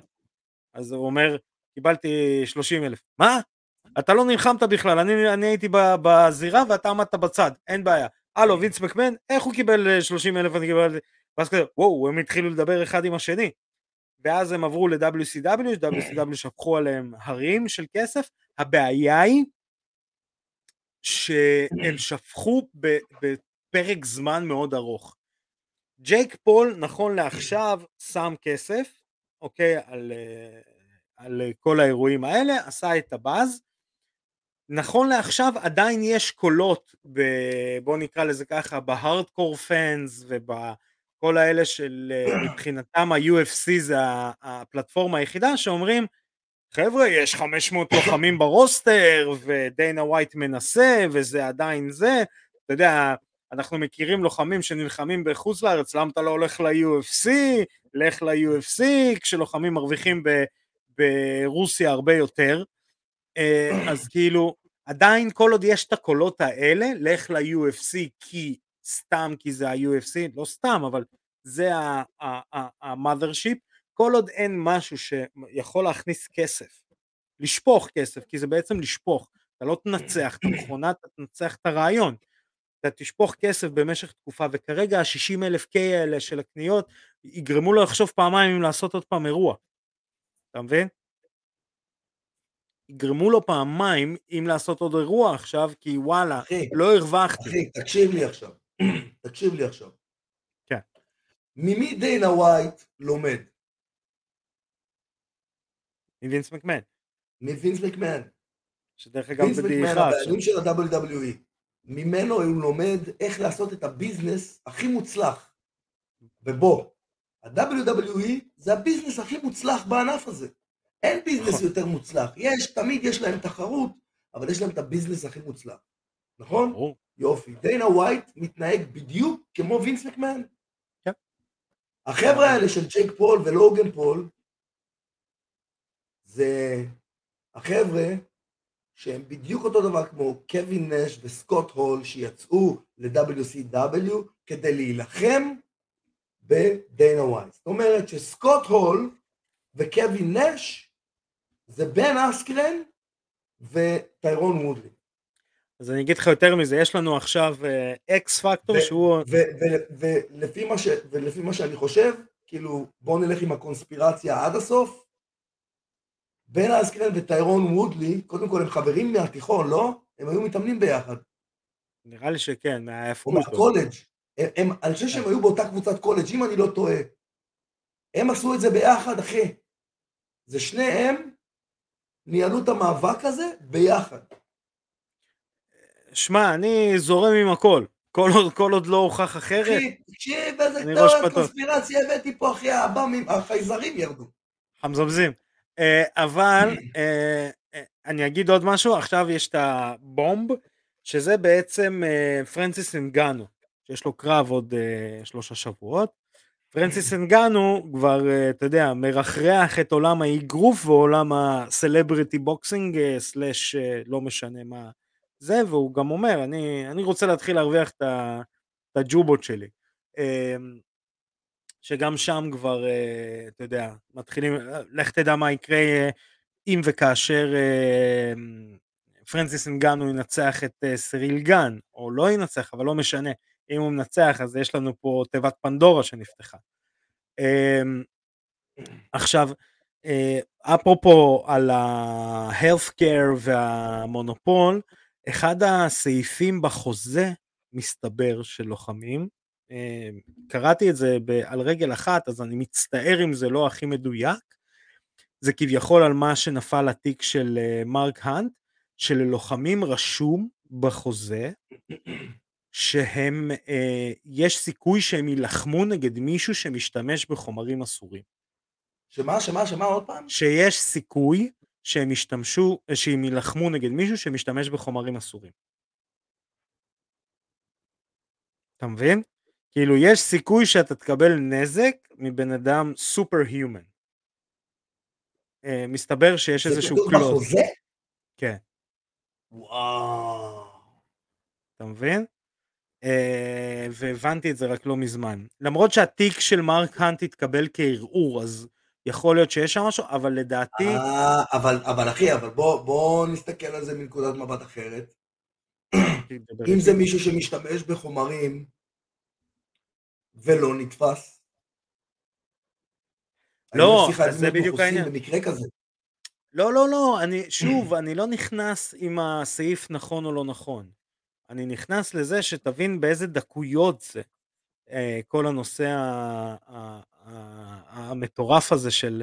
אז הוא אומר, קיבלתי 30 אלף. מה? אתה לא נלחמת בכלל, אני, אני הייתי בזירה ואתה עמדת בצד, אין בעיה. הלו, וינס מקמן, איך הוא קיבל אה, 30 אלף ואני קיבלתי... ואז כזה, וואו, הם התחילו לדבר אחד עם השני. ואז הם עברו ל-WCW, WCW שפכו עליהם הרים של כסף, הבעיה היא שהם שפכו בפרק זמן מאוד ארוך. ג'ייק פול נכון לעכשיו שם כסף, אוקיי, על, אה, על כל האירועים האלה, עשה את הבאז. נכון לעכשיו עדיין יש קולות, ב, בוא נקרא לזה ככה, ב hardcore fans ובכל האלה של אה, מבחינתם ה-UFC זה הפלטפורמה היחידה שאומרים חבר'ה יש 500 לוחמים ב roster ודיינה ווייט מנסה וזה עדיין זה, אתה יודע אנחנו מכירים לוחמים שנלחמים בחוץ לארץ, למה אתה לא הולך ל-UFC, לך ל-UFC, כשלוחמים מרוויחים ב- ברוסיה הרבה יותר, אה, אז כאילו עדיין כל עוד יש את הקולות האלה, לך ל-UFC כי סתם כי זה ה-UFC, לא סתם אבל זה ה-mothership, כל עוד אין משהו שיכול להכניס כסף, לשפוך כסף, כי זה בעצם לשפוך, אתה לא תנצח את המכונה, אתה תנצח את הרעיון, אתה תשפוך כסף במשך תקופה, וכרגע ה-60 אלף K האלה של הקניות יגרמו לו לחשוב פעמיים אם לעשות עוד פעם אירוע, אתה מבין? יגרמו לו פעמיים אם לעשות עוד אירוע עכשיו, כי וואלה, אחי, לא הרווחתי. אחי, תקשיב לי עכשיו. תקשיב לי עכשיו. כן. ממי דיינה ווייט לומד? מווינס מקמן, מווינס מקמן. שדרך אגב וינס מקמן, בדעיכה עכשיו. הבעלים של ה-WWE. ממנו הוא לומד איך לעשות את הביזנס הכי מוצלח. ובוא, ה-WWE זה הביזנס הכי מוצלח בענף הזה. אין ביזנס נכון. יותר מוצלח. יש, תמיד יש להם תחרות, אבל יש להם את הביזנס הכי מוצלח. נכון? ברור. יופי. דיינה ווייט מתנהג בדיוק כמו וינס מקמן. כן. החבר'ה האלה של ג'ייק פול ולוגן פול, זה החבר'ה שהם בדיוק אותו דבר כמו קווין נש וסקוט הול שיצאו ל-WCW כדי להילחם בדיינה ווייט. זאת אומרת שסקוט הול וקווין נש זה בן אסקרן וטיירון וודלי. אז אני אגיד לך יותר מזה, יש לנו עכשיו X factor ו- שהוא... ולפי מה ש- ולפי מה שאני חושב, כאילו, בואו נלך עם הקונספירציה עד הסוף. בן אסקרן וטיירון וודלי, קודם כל הם חברים מהתיכון, לא? הם היו מתאמנים ביחד, נראה לי שכן, או מההפקות. מהקולג'. הם, הם, אני חושב שהם היו באותה קבוצת קולג', אם אני לא טועה. הם עשו את זה ביחד, אחי. זה שניהם ניהלו את המאבק הזה ביחד. שמע, אני זורם עם הכל. כל עוד, כל עוד לא הוכח אחרת, אחי, תקשיב איזה אני ראש תיאוריית. קונספירציה הבאתי פה, אחי, הבאמים, החייזרים ירדו. המזמזים. אה, אבל אה, אה, אני אגיד עוד משהו, עכשיו יש את הבומב, שזה בעצם אה, פרנסיס אנגאנו, שיש לו קרב עוד אה, שלושה שבועות, פרנסיס אנגנו כבר, אה, אתה יודע, מרחרח את עולם האגרוף ועולם הסלבריטי בוקסינג, סלאש לא משנה מה זה, והוא גם אומר, אני, אני רוצה להתחיל להרוויח את, את הג'ובות שלי. אמ, שגם שם כבר, אתה יודע, מתחילים, לך תדע מה יקרה אם וכאשר פרנסיס אנגנו ינצח את סריל גן, או לא ינצח, אבל לא משנה. אם הוא מנצח אז יש לנו פה תיבת פנדורה שנפתחה. אמ, עכשיו, אה, אפרופו על ה-health care והמונופול, אחד הסעיפים בחוזה מסתבר של לוחמים, אמ, קראתי את זה על רגל אחת אז אני מצטער אם זה לא הכי מדויק, זה כביכול על מה שנפל התיק של אה, מרק האנט, שללוחמים רשום בחוזה שהם, אה, יש סיכוי שהם יילחמו נגד מישהו שמשתמש בחומרים אסורים. שמה, שמה, שמה עוד פעם? שיש סיכוי שהם ישתמשו, שהם יילחמו נגד מישהו שמשתמש בחומרים אסורים. אתה מבין? כאילו יש סיכוי שאתה תקבל נזק מבן אדם סופר היומן. Uh, מסתבר שיש איזשהו בחוזה? כן. וואו. אתה מבין? אה, והבנתי את זה רק לא מזמן. למרות שהתיק של מרק האנט התקבל כערעור, אז יכול להיות שיש שם משהו, אבל לדעתי... אה, אבל, אבל אחי, אבל בוא, בוא נסתכל על זה מנקודת מבט אחרת. אם זה מישהו שמשתמש בחומרים ולא נתפס, לא, זה בדיוק העניין. במקרה כזה. לא, לא, לא, אני, שוב, אני לא נכנס אם הסעיף נכון או לא נכון. אני נכנס לזה שתבין באיזה דקויות זה אה, כל הנושא המטורף הזה של,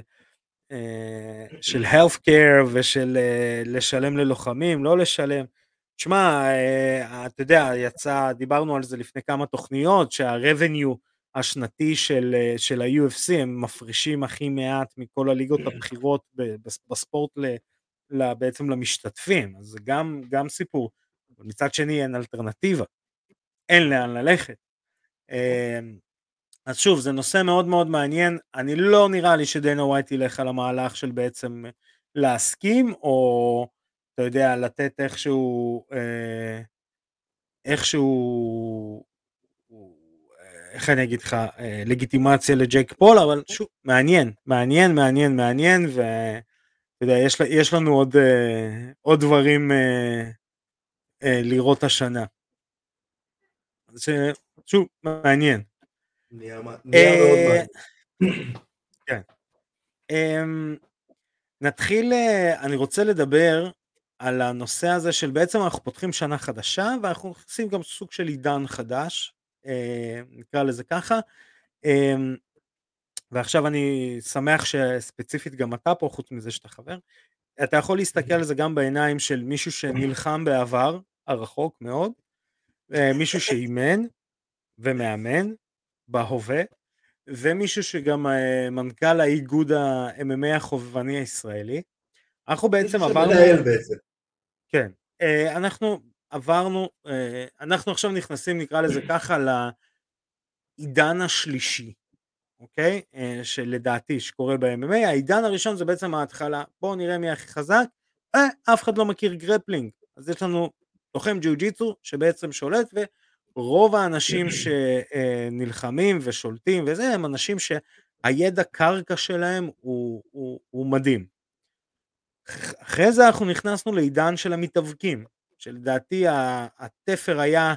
אה, של health care ושל אה, לשלם ללוחמים, לא לשלם. תשמע, אתה יודע, יצא, דיברנו על זה לפני כמה תוכניות, שה-revenue השנתי של, של ה-UFC הם מפרישים הכי מעט מכל הליגות הבכירות בספורט ל, ל, בעצם למשתתפים, אז זה גם, גם סיפור. מצד שני אין אלטרנטיבה, אין לאן ללכת. אז שוב, זה נושא מאוד מאוד מעניין, אני לא נראה לי שדנה ווייט ילך על המהלך של בעצם להסכים, או אתה יודע, לתת איכשהו, אה, איכשהו, איך אני אגיד לך, אה, לגיטימציה לג'ייק פול, אבל שוב, מעניין, מעניין, מעניין, מעניין, ואתה יודע, יש, יש לנו עוד, אה, עוד דברים אה, לראות השנה. זה שוב מעניין. נהיה מאוד מעניין. כן. אמ, נתחיל, אה, אני רוצה לדבר על הנושא הזה של בעצם אנחנו פותחים שנה חדשה ואנחנו נכנסים גם סוג של עידן חדש, אה, נקרא לזה ככה. אמ, ועכשיו אני שמח שספציפית גם אתה פה, חוץ מזה שאתה חבר, אתה יכול להסתכל על זה גם בעיניים של מישהו שנלחם בעבר, הרחוק מאוד, אה, מישהו שאימן ומאמן בהווה, ומישהו שגם אה, מנכ"ל האיגוד ה-MMA החובבני הישראלי. אנחנו בעצם עברנו... בעצם. כן, אה, אנחנו עברנו, אנחנו עכשיו נכנסים נקרא לזה ככה לעידן השלישי, אוקיי? שלדעתי שקורה ב-MMA, העידן הראשון זה בעצם ההתחלה, בואו נראה מי הכי חזק, אה, אף אחד לא מכיר grappling, אז יש לנו לוחם ג'יו ג'יצו שבעצם שולט ורוב האנשים שנלחמים ושולטים וזה הם אנשים שהידע קרקע שלהם הוא, הוא, הוא מדהים. אחרי זה אנחנו נכנסנו לעידן של המתאבקים, שלדעתי התפר היה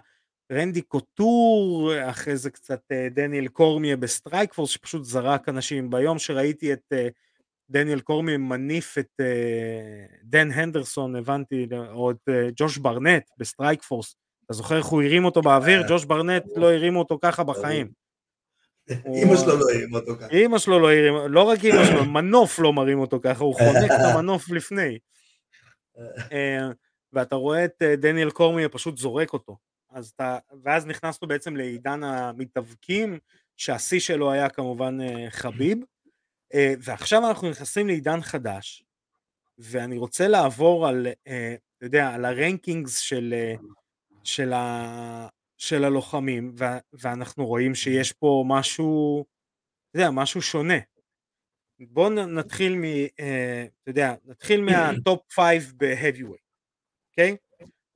רנדי קוטור, אחרי זה קצת אה, דניאל קורמייה ב Strikeforce שפשוט זרק אנשים, ביום שראיתי את אה, דניאל קורמייה מניף את אה, דן הנדרסון, הבנתי, או את ג'וש ברנט ב Strikeforce. אתה זוכר איך הוא הרים אותו באוויר? ג'וש ברנט לא הרימו אותו ככה בחיים. אמא שלו לא הרים אותו ככה. אמא שלו לא הרים, לא רק אמא שלו, מנוף לא מרים אותו ככה, הוא חונק את המנוף לפני. אה, ואתה רואה את דניאל קורמייה פשוט זורק אותו. אז אתה, ואז נכנסנו בעצם לעידן המתאבקים, שהשיא שלו היה כמובן חביב. אה, ועכשיו אנחנו נכנסים לעידן חדש, ואני רוצה לעבור על, אה, אתה יודע, על ה rankings של, אה, של, ה, של הלוחמים, ואנחנו רואים שיש פה משהו יודע, משהו שונה. בואו נתחיל מ... אה, אתה יודע, נתחיל מה top five ב heavyweight, אוקיי?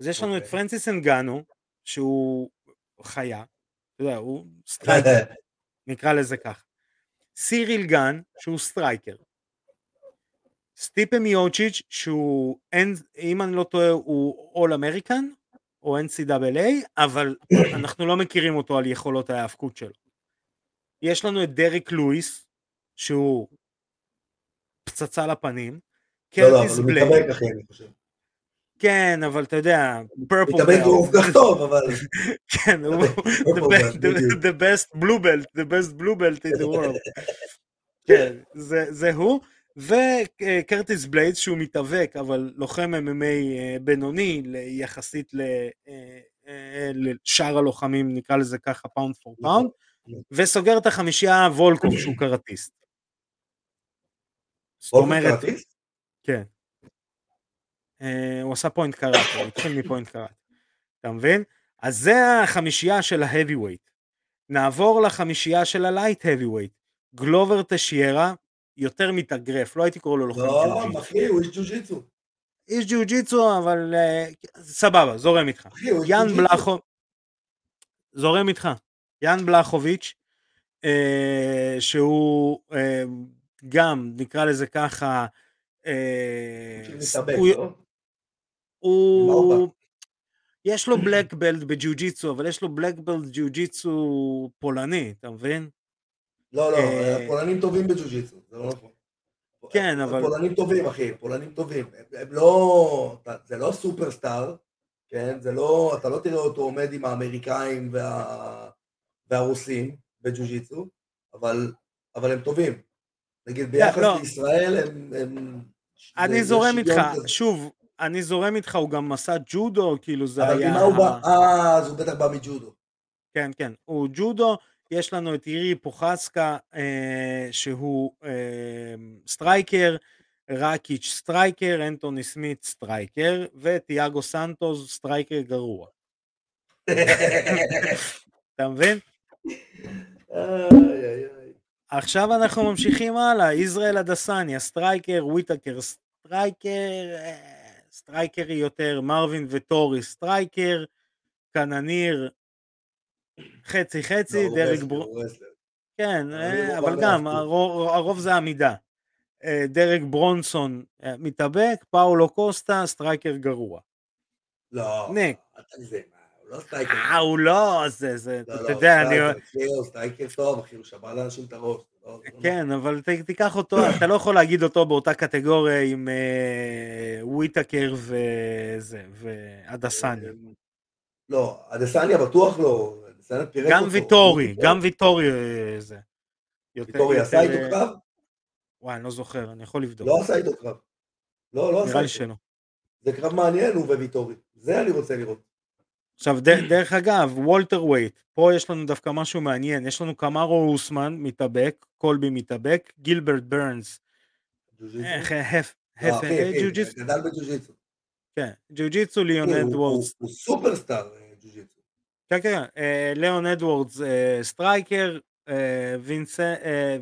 אז יש לנו את אוקיי. פרנסיס אנגנו, שהוא חיה, אתה יודע, הוא striker, נקרא לזה ככה. סיריל גן, שהוא striker. סטיפה מיוצ'יץ', שהוא, אין, אם אני לא טועה, הוא All-American, או NCAA, אבל אנחנו לא מכירים אותו על יכולות ההאבקות שלו. יש לנו את דריק לואיס, שהוא פצצה לפנים, לא, לא, קרטיס אבל הוא מתאבק אחי, אני חושב. כן, אבל אתה יודע, purple מתאבק הוא כל כך טוב, אבל... כן, הוא the best- blue belt, the best blue belt in the world. כן, זה הוא, וקרטיס בליידס שהוא מתאבק, אבל לוחם MMA אה, בינוני יחסית אה, אה, לשאר הלוחמים, נקרא לזה ככה pound for pound. וסוגר את החמישייה וולקוב שהוא קראטיסט. זאת אומרת? כן. הוא עשה point קראטה, הוא התחיל מ point קראטה. אתה מבין? אז זה החמישייה של ה heavyweight. נעבור לחמישייה של ה light heavyweight. גלובר טשיירה, יותר מתאגרף, לא הייתי קורא לו לוחם לא, ג'יו ג'יטסו. אחי, הוא איש ג'יו ג'יצו. איש ג'יו ג'יטסו, אבל אה, סבבה, זורם איתך. אחי, הוא יאן ג'יו ג'יצו. בלחו... זורם איתך. יאן בלחוביץ', אה, שהוא אה, גם, נקרא לזה ככה, אה, הוא- לא? הוא הוא... יש לו בלק בלט בג'ו-ג'יצו, אבל יש לו בלק בלט ג'ו-ג'יצו פולני, אתה מבין? לא, לא, אה, הפולנים טובים בג'ו-ג'יצו, זה לא נכון. כן, אבל- פולנים טובים, אחי, פולנים טובים. הם- לא... זה לא סופרסטאר, כן? זה לא... אתה לא תראה אותו עומד עם האמריקאים וה... והרוסים בג'ו-ג'יצו, אבל, אבל הם טובים. נגיד ביחס לא. לישראל הם... הם... אני זורם איתך, כזה. שוב, אני זורם איתך, הוא גם עשה ג'ודו, כאילו זה אבל היה... ממה הוא בא? אה, אז הוא בטח בא מג'ודו. כן, כן, הוא ג'ודו, יש לנו את יירי פרוחסקה, אה, שהוא אה, striker, רקיץ' striker, אנטוני סמית striker, וטיאגו סנטוס striker גרוע. אתה מבין? עכשיו אנחנו ממשיכים הלאה, ישראל אדסניה, striker, וויטקר, striker, אה, סטרייקרי יותר, מרווין ויטורי, striker, קנוניר, חצי חצי, לא, דרק wrestler, בר... הוא wrestler. כן, אה, לא אבל גם. הרוב, זה עמידה. אה, דרק ברונסון אה, מתאבק, פאולו קוסטה, striker גרוע. לא, ניק. אל תגזים, הוא לא striker. אה, הוא לא, זה, זה, לא, אתה לא, יודע, אני... הוא striker טוב, אחי, הוא שבר לאנשים את הראש. לא- לא- כן, אבל ת, תיקח אותו, אתה לא יכול להגיד אותו באותה קטגוריה עם וויטקר וזה, ואדסניה. לא, אדסניה בטוח לא, אדסניה פירק גם אותו. ויטורי, גם ויטורי אה, זה. ויטורי עשה איתו אה, קרב? וואי, אני לא זוכר, אני יכול לבדוק. לא עשה איתו קרב. לא, לא עשה נראה לי איתו. שלא. זה קרב מעניין, הוא וויטורי. זה אני רוצה לראות. עכשיו, דרך אגב, welterweight, פה יש לנו דווקא משהו מעניין, יש לנו קמארו אוסמן מתאבק, קולבי מתאבק, גילברט ברנס, ג'ו-ג'יצו? אה, גדל בג'ו-ג'יצו. כן, ג'ו-ג'יצו, ליאון אדוורדס, הוא סופרסטאר ג'ו-ג'יצו. כן, כן, אה, ליאון אדוורדס אה, striker, אה,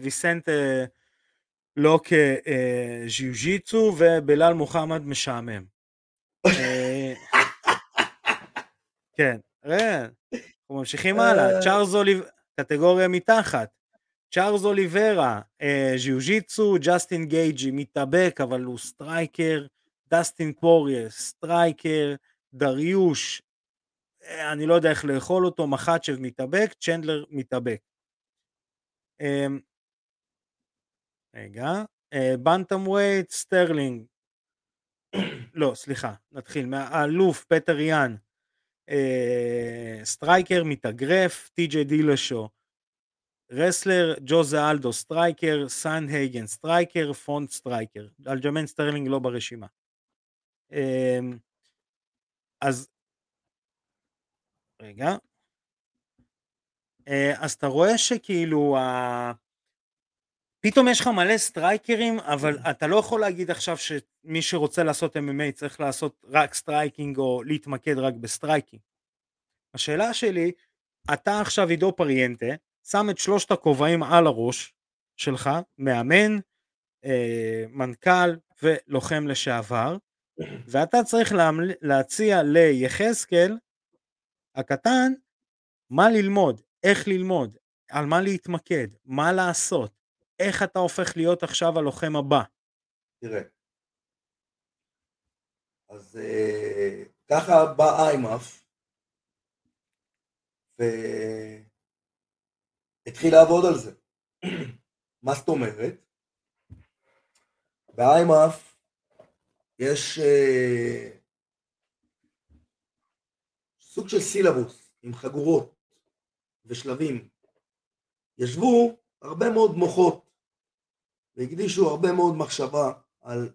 ויסנט לוק ז'יוג'יצו, ובלאל מוחמד משעמם. כן, רגע, אנחנו ממשיכים הלאה, אה. צ'ארלס אוליב... קטגוריה מתחת, צ'ארלס אוליביירה, ז'יוג'יצו, ג'סטין גייג'י, מתאבק, אבל הוא striker, דסטין פורייה, striker, דריוש, אני לא יודע איך לאכול אותו, מחצ'ב מתאבק, צ'נדלר מתאבק. אה, רגע, אה, bantamweight, סטרלינג, לא, סליחה, נתחיל, מהאלוף פטר יאן, אה, striker, מתאגרף, טי.ג'יי דילשו, wrestler, ג'וזה אלדו, striker, סנדהייגן, striker, פונט striker, אלג'מן סטרלינג לא ברשימה. אה, אז, רגע, אה, אז אתה רואה שכאילו, ה... פתאום יש לך מלא סטרייקרים, אבל אתה לא יכול להגיד עכשיו שמי שרוצה לעשות MMA צריך לעשות רק striking או להתמקד רק ב striking. השאלה שלי, אתה עכשיו עידו פריאנטה, שם את שלושת הכובעים על הראש, שלך, מאמן, אה, מנכ"ל ולוחם לשעבר, ואתה צריך להמל... להציע ליחזקאל הקטן מה ללמוד, איך ללמוד, על מה להתמקד, מה לעשות, איך אתה הופך להיות עכשיו הלוחם הבא. תראה, אז אה, ככה בא איימאף, והתחיל לעבוד על זה. מה זאת אומרת? באיימאף יש אה, סוג של סילבוס עם חגורות ושלבים. ישבו הרבה מאוד מוחות והקדישו הרבה מאוד מחשבה על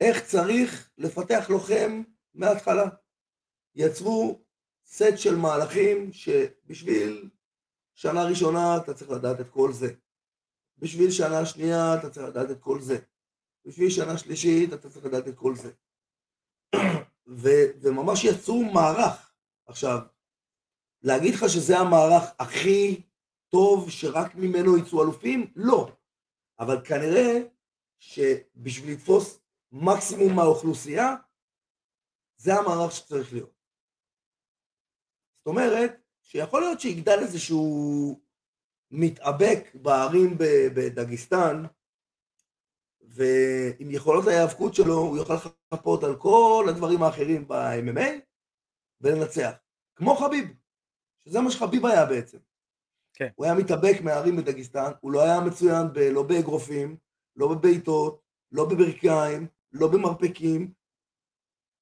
איך צריך לפתח לוחם מההתחלה. יצרו סט של מהלכים שבשביל שנה ראשונה אתה צריך לדעת את כל זה. בשביל שנה שנייה אתה צריך לדעת את כל זה. בשביל שנה שלישית אתה צריך לדעת את כל זה. ו- וממש יצרו מערך. עכשיו, להגיד לך שזה המערך הכי טוב שרק ממנו יצאו אלופים? לא. אבל כנראה שבשביל לתפוס מקסימום מהאוכלוסייה, זה המערך שצריך להיות. זאת אומרת, שיכול להיות שיגדל איזשהו מתאבק בערים בדגיסטן, ועם יכולות ההיאבקות שלו הוא יוכל לחפות על כל הדברים האחרים ב-MMA ולנצח. כמו חביב, שזה מה שחביב היה בעצם. כן. הוא היה מתאבק מהערים בדגיסטן, הוא לא היה מצוין ב, לא באגרופים, לא בבעיטות, לא בברכיים, לא במרפקים.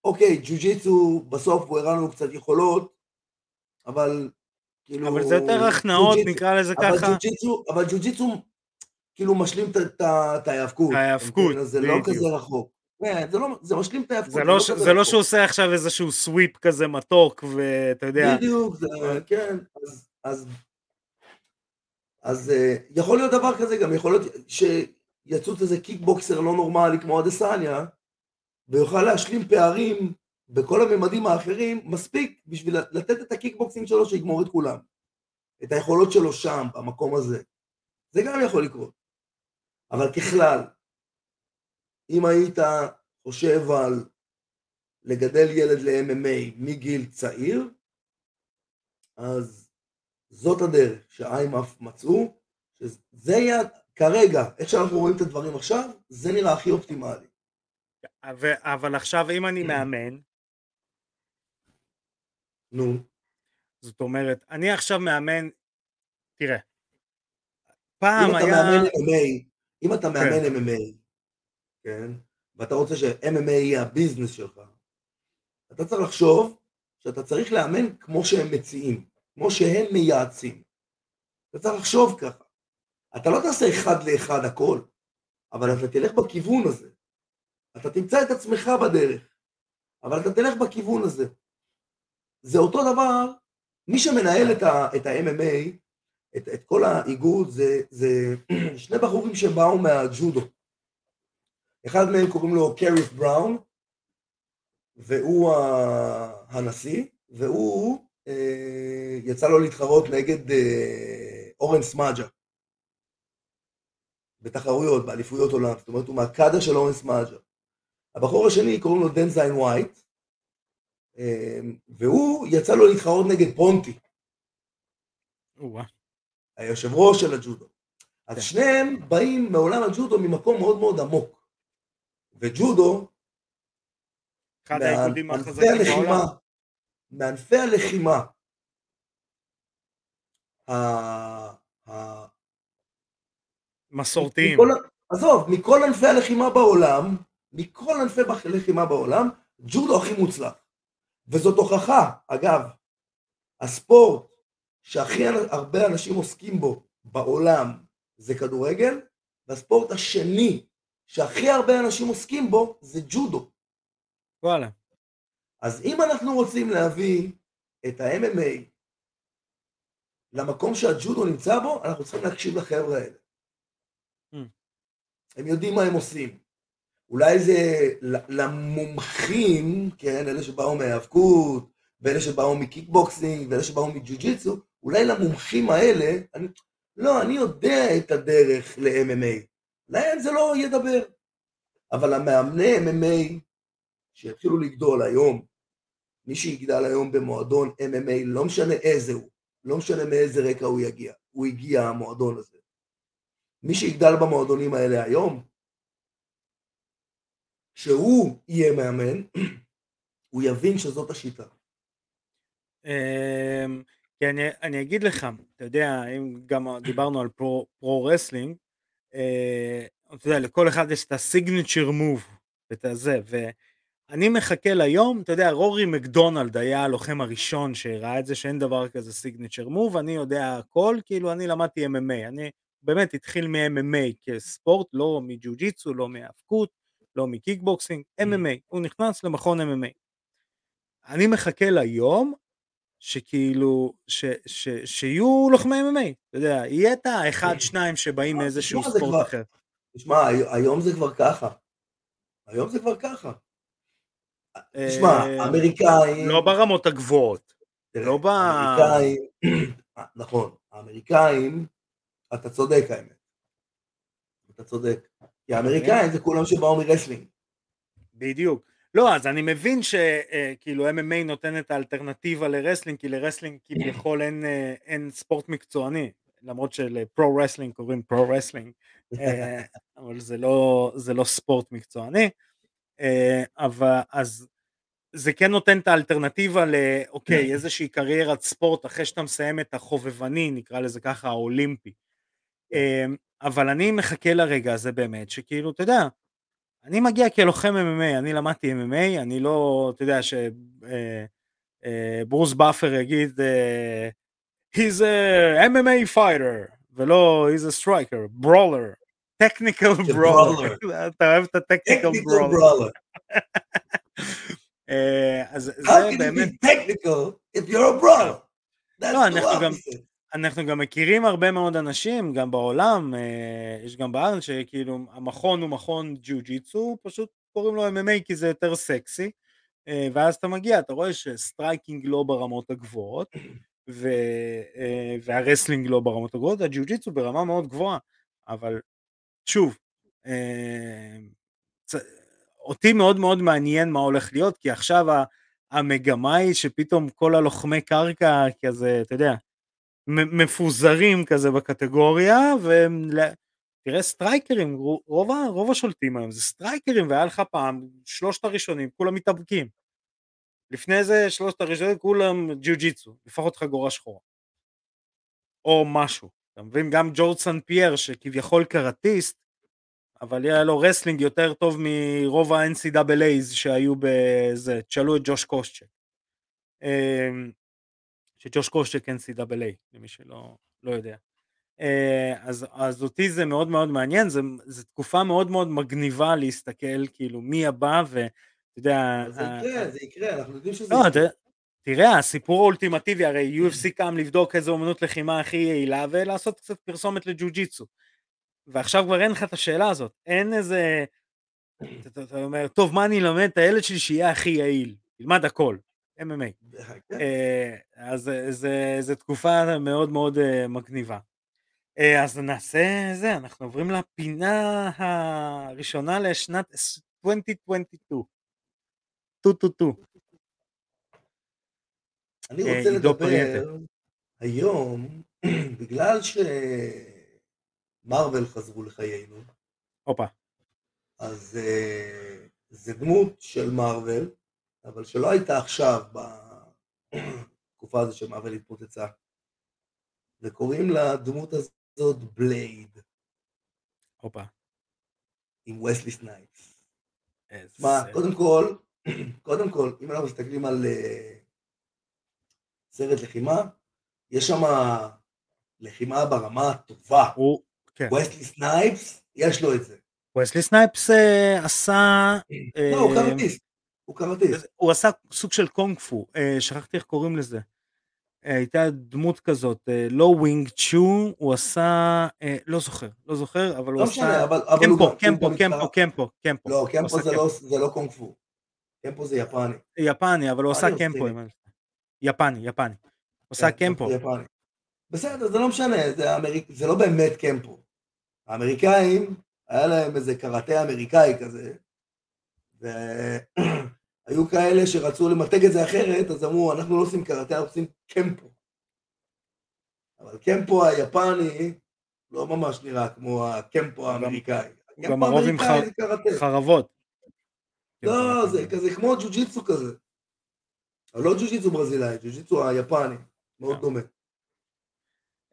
אוקיי, ג'ו-ג'יצו, בסוף הוא הראה לנו קצת יכולות, אבל כאילו... אבל זה יותר הכנעות, נקרא לזה אבל ככה. ג'ו-ג'יצו, אבל ג'ו-ג'יצו כאילו משלים את ההיאבקות. ההיאבקות, זה לא כזה רחוק. כן, זה, לא, זה משלים את ההיאבקות. זה, לא, זה, לא, זה לא שהוא עושה עכשיו איזשהו סוויפ כזה מתוק, ואתה יודע... בדיוק, זה, כן, אז, אז, אז אה, יכול להיות דבר כזה גם, יכול להיות שיצוץ איזה קיקבוקסר לא נורמלי כמו אדסניה, ויוכל להשלים פערים בכל הממדים האחרים, מספיק בשביל לתת את הקיקבוקסינג שלו שיגמור את כולם. את היכולות שלו שם, במקום הזה. זה גם יכול לקרות. אבל ככלל, אם היית חושב על לגדל ילד ל-MMA מגיל צעיר, אז זאת הדרך שאיימאף מצאו, שזה יהיה כרגע, איך שאנחנו רואים את הדברים עכשיו, זה נראה הכי אופטימלי. אבל עכשיו אם אני מאמן, נו. זאת אומרת, אני עכשיו מאמן, תראה, פעם אם היה... אתה מאמן MMA, אם אתה מאמן כן. MMA, כן, ואתה רוצה ש-MMA יהיה הביזנס שלך, אתה צריך לחשוב שאתה צריך לאמן כמו שהם מציעים, כמו שהם מייעצים. אתה צריך לחשוב ככה. אתה לא תעשה אחד לאחד הכל, אבל אתה תלך בכיוון הזה. אתה תמצא את עצמך בדרך, אבל אתה תלך בכיוון הזה. זה אותו דבר, מי שמנהל את ה-MMA, את, את כל האיגוד, זה, זה שני בחורים שבאו מהג'ודו. אחד מהם קוראים לו קריף בראון, והוא הנשיא, והוא, אה, יצא לו להתחרות נגד אה, אורן סמאג'ה. בתחרויות, באליפויות עולם, זאת אומרת הוא מהקאדה של אורן סמאג'ה. הבחור השני קוראים לו דן זיין ווייט, אמ, והוא יצא לו להתחרות נגד פונטי. היושב ראש של הג'ודו. אז כן. שניהם באים מעולם הג'ודו ממקום מאוד מאוד עמוק. וג'ודו, מענפי הלחימה, מענפי הלחימה, מסורתיים. עזוב, מכל ענפי הלחימה בעולם, מכל ענפי הלחימה בעולם, ג'ודו הכי מוצלח. וזאת הוכחה, אגב, הספורט שהכי הרבה אנשים עוסקים בו בעולם זה כדורגל, והספורט השני שהכי הרבה אנשים עוסקים בו זה ג'ודו. וואלה. אז אם אנחנו רוצים להביא את ה-MMA למקום שהג'ודו נמצא בו, אנחנו צריכים להקשיב לחבר'ה האלה. Mm. הם יודעים מה הם עושים. אולי זה למומחים, כן, אלה שבאו מהיאבקות, ואלה שבאו מקיקבוקסינג, ואלה שבאו מג'ו-ג'יצו, אולי למומחים האלה, אני, לא, אני יודע את הדרך ל-MMA. להם זה לא ידבר. אבל המאמני MMA שיתחילו לגדול היום, מי שיגדל היום במועדון MMA, לא משנה איזה הוא, לא משנה מאיזה רקע הוא יגיע, הוא הגיע המועדון הזה. מי שיגדל במועדונים האלה היום, שהוא יהיה מאמן, הוא יבין שזאת השיטה. כי אני, אני אגיד לך, אתה יודע, אם גם דיברנו על pro wrestling, אה, אתה יודע, לכל אחד יש את ה signature move, ואת הזה, ואני מחכה ליום, אתה יודע, רורי מקדונלד היה הלוחם הראשון שראה את זה, שאין דבר כזה סיגנצ'ר מוב, אני יודע הכל, כאילו אני למדתי MMA, אני באמת התחיל מ-MMA כספורט, לא מג'ו-ג'יצו, לא מהאבקות, לא מקיקבוקסינג, MMA, הוא נכנס למכון MMA. אני מחכה ליום שכאילו, ש, ש, שיהיו לוחמי MMA, אתה יודע, יהיה את האחד, שניים שבאים מאיזשהו ספורט אחר. תשמע, היום זה כבר ככה. היום זה כבר ככה. תשמע, אה, האמריקאים... לא ברמות הגבוהות. לא ב... האמריקאים, נכון, האמריקאים, אתה צודק האמת. אתה צודק. כי האמריקאים זה כולם שבאו מ wrestling. בדיוק. לא, אז אני מבין שכאילו MMA נותן את האלטרנטיבה ל wrestling, כי ל wrestling כביכול אין, אה, אין ספורט מקצועני, למרות של pro wrestling קוראים pro wrestling, אה, אבל זה לא, זה לא ספורט מקצועני, אה, אבל אז זה כן נותן את האלטרנטיבה לאוקיי, איזושהי קריירת ספורט אחרי שאתה מסיים את החובבני, נקרא לזה ככה, האולימפי. אבל אני מחכה לרגע הזה באמת, שכאילו, אתה יודע, אני מגיע כלוחם MMA, אני למדתי MMA, אני לא, אתה יודע, שברוס באפר יגיד, he's a MMA fighter, ולא he's a striker, brawler, technical brawler, אתה אוהב את ה-technical brawler. אז זה באמת... How can you be technical if you're a brawler? לא, אנחנו גם... אנחנו גם מכירים הרבה מאוד אנשים, גם בעולם, אה, יש גם בארץ שכאילו המכון הוא מכון ג'יו-ג'יצו, פשוט קוראים לו MMA כי זה יותר סקסי, אה, ואז אתה מגיע, אתה רואה ש striking לא ברמות הגבוהות, ו, אה, וה wrestling לא ברמות הגבוהות, הג'יו-ג'יצו ברמה מאוד גבוהה, אבל שוב, אותי מאוד מאוד מעניין מה הולך להיות, כי עכשיו המגמה היא שפתאום כל הלוחמי קרקע כזה, אתה יודע, מפוזרים כזה בקטגוריה, ותראה סטרייקרים, רוב, רוב השולטים היום זה סטרייקרים, והיה לך פעם שלושת הראשונים, כולם מתאבקים. לפני זה שלושת הראשונים כולם ג'יו ג'יצו, לפחות חגורה שחורה. או משהו. אתה מבין? גם ג'ורג' סן פייר שכביכול קראטיסט, אבל היה לו wrestling יותר טוב מרוב ה-NCAA's שהיו בזה, תשאלו את ג'וש קושצ'ק. שג'וש קושק NCAA, למי שלא לא יודע. אה, אז, אז אותי זה מאוד מאוד מעניין, זו תקופה מאוד מאוד מגניבה להסתכל כאילו מי הבא ואתה יודע... זה יקרה, זה יקרה, אנחנו יודעים שזה לא, יקרה. תראה, הסיפור האולטימטיבי, הרי UFC קם לבדוק איזה אומנות לחימה הכי יעילה ולעשות קצת פרסומת לג'ו-ג'יצו. ועכשיו כבר אין לך את השאלה הזאת, אין איזה... אתה אומר, טוב, מה אני אלמד את הילד שלי שיהיה הכי יעיל? תלמד הכל. MMA. כן. אה, אז זו תקופה מאוד מאוד אה, מגניבה. אה, אז נעשה זה, אנחנו עוברים לפינה הראשונה לשנת 2022. טו טו טו. אני רוצה לדבר היום, בגלל שמרוויל חזרו לחיינו, הופה. אז זה דמות של מרוויל, אבל שלא הייתה עכשיו, בתקופה הזו שמארוול התפוצצה. וקוראים לדמות הזאת בלייד. הופה. עם וסלי סנייפס. מה, קודם כל, קודם כל, אם אנחנו מסתכלים על אה, סרט לחימה, יש שם לחימה ברמה טובה. הוא, כן. וסלי סנייפס, יש לו את זה. וסלי סנייפס uh, עשה... לא, הוא קראטיסט. הוא קראטיסט. הוא עשה סוג של קונג פו, אה, שכחתי איך קוראים לזה. אה, הייתה דמות כזאת, אה, לא ווינג צ'ון, הוא עשה, לא זוכר, לא זוכר, אבל הוא לא עשה, קמפו, קמפו, קמפו, קמפו, קמפו. לא, קמפו לא, זה לא קונג פו. קמפו זה יפני. יפני, אבל הוא עשה קמפו. יפני, יפני. הוא עשה קמפו. בסדר, זה לא משנה, זה, אמריק... זה לא באמת קמפו. האמריקאים, היה להם איזה קראטה אמריקאי כזה, והיו כאלה שרצו למתג את זה אחרת, אז אמרו, אנחנו לא עושים קראטה, אנחנו עושים קמפו. אבל קמפו היפני לא ממש נראה כמו הקמפו האמריקאי. גם הרוב עם חרבות. לא, זה כזה כמו ג'ו-ג'יצו כזה. אבל לא ג'ו-ג'יצו ברזילאי, ג'ו-ג'יצו היפני, מאוד דומה.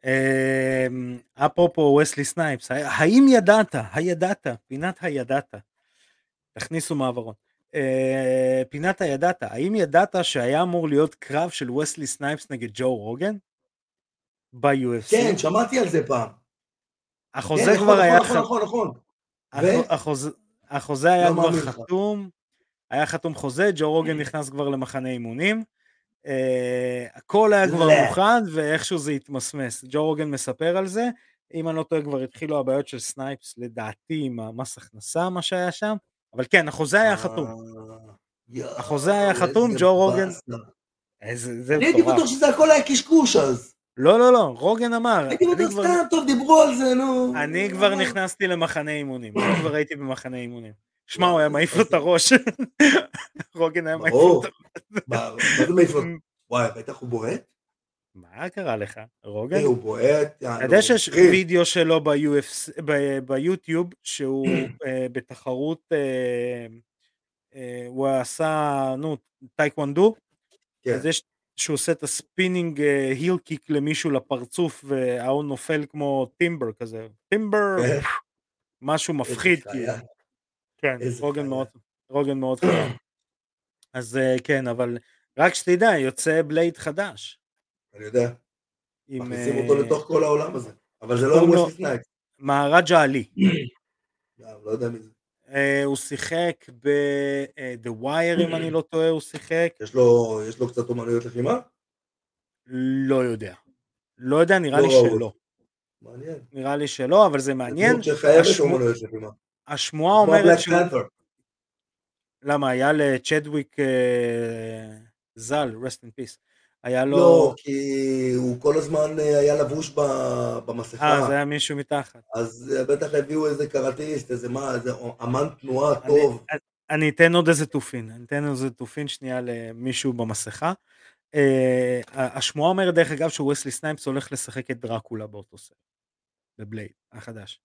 אמ, אפרופו וסלי סנייפס, האם ידעת, הידעת, פינת הידעת, תכניסו מעברון. אה, פינת הידעת, האם ידעת שהיה אמור להיות קרב של וסלי סנייפס נגד ג'ו רוגן? ב-UFC? כן, שמעתי על זה פעם. החוזה כן, כבר נכון, היה... נכון, נכון, נכון. החוזה היה לא כבר חתום, היה חתום חוזה, ג'ו רוגן נכנס כבר למחנה אימונים. Uh, הכל היה כבר מוכן ואיכשהו זה התמסמס. ג'ו רוגן מספר על זה, אם אני לא טועה כבר התחילו הבעיות של סנייפס לדעתי עם המס הכנסה מה שהיה שם, אבל כן החוזה היה חתום. אה, החוזה היה חתום, ג'ו רוגן... אני הייתי בטוח שזה הכל היה קשקוש אז. לא לא לא, רוגן אמר. הייתי בטוח סתם, טוב דיברו על זה נו. אני כבר נכנסתי למחנה אימונים, אני כבר הייתי במחנה אימונים. שמע, הוא היה מעיף לו את הראש. רוגן היה מעיף לו את הראש. מה זה מעיף לו? וואי, בטח הוא בועט? מה קרה לך? רוגן? הוא בועט. אתה יודע שיש וידאו שלו ביוטיוב שהוא אה, בתחרות, אה, אה, הוא עשה, נו, טייקוונדו, כן. אז יש שהוא עושה את ה spinning heel kick למישהו לפרצוף וההוא נופל כמו timber כזה, timber, כן. משהו מפחיד כאילו. כן, רוגן מאוד, רוגן מאוד חזק. אז אה, כן, אבל רק שתדע, יוצא בלייד חדש. אני יודע. מכניסים אותו אה, לתוך כל העולם הזה. אבל זה לא אמור סנייפס. מהרג'ה עלי. לא יודע מי זה. אה, הוא שיחק ב-The Wire אם אני לא טועה, הוא שיחק. יש לו, יש לו קצת אומנויות לחימה? לא יודע. לא יודע, נראה לא לי שלא. מעניין. נראה לי שלא, אבל זה מעניין. זה שחייבת אומנויות לחימה. השמועה אומרת שהוא... למה, היה לצ'דוויק אה, ז"ל, rest in peace, היה לו... לא, כי הוא כל הזמן אה, היה לבוש במסכה. אה, זה היה מישהו מתחת. אז אה, בטח הביאו איזה קראטיסט, איזה מה, איזה אמן תנועה טוב. אני, אני אתן עוד איזה תופין, אני אתן איזה תופין שנייה למישהו במסכה. אה, השמועה אומרת דרך אגב שווסלי סנייפס הולך לשחק את דרקולה באותו סרט, בבלייד החדש.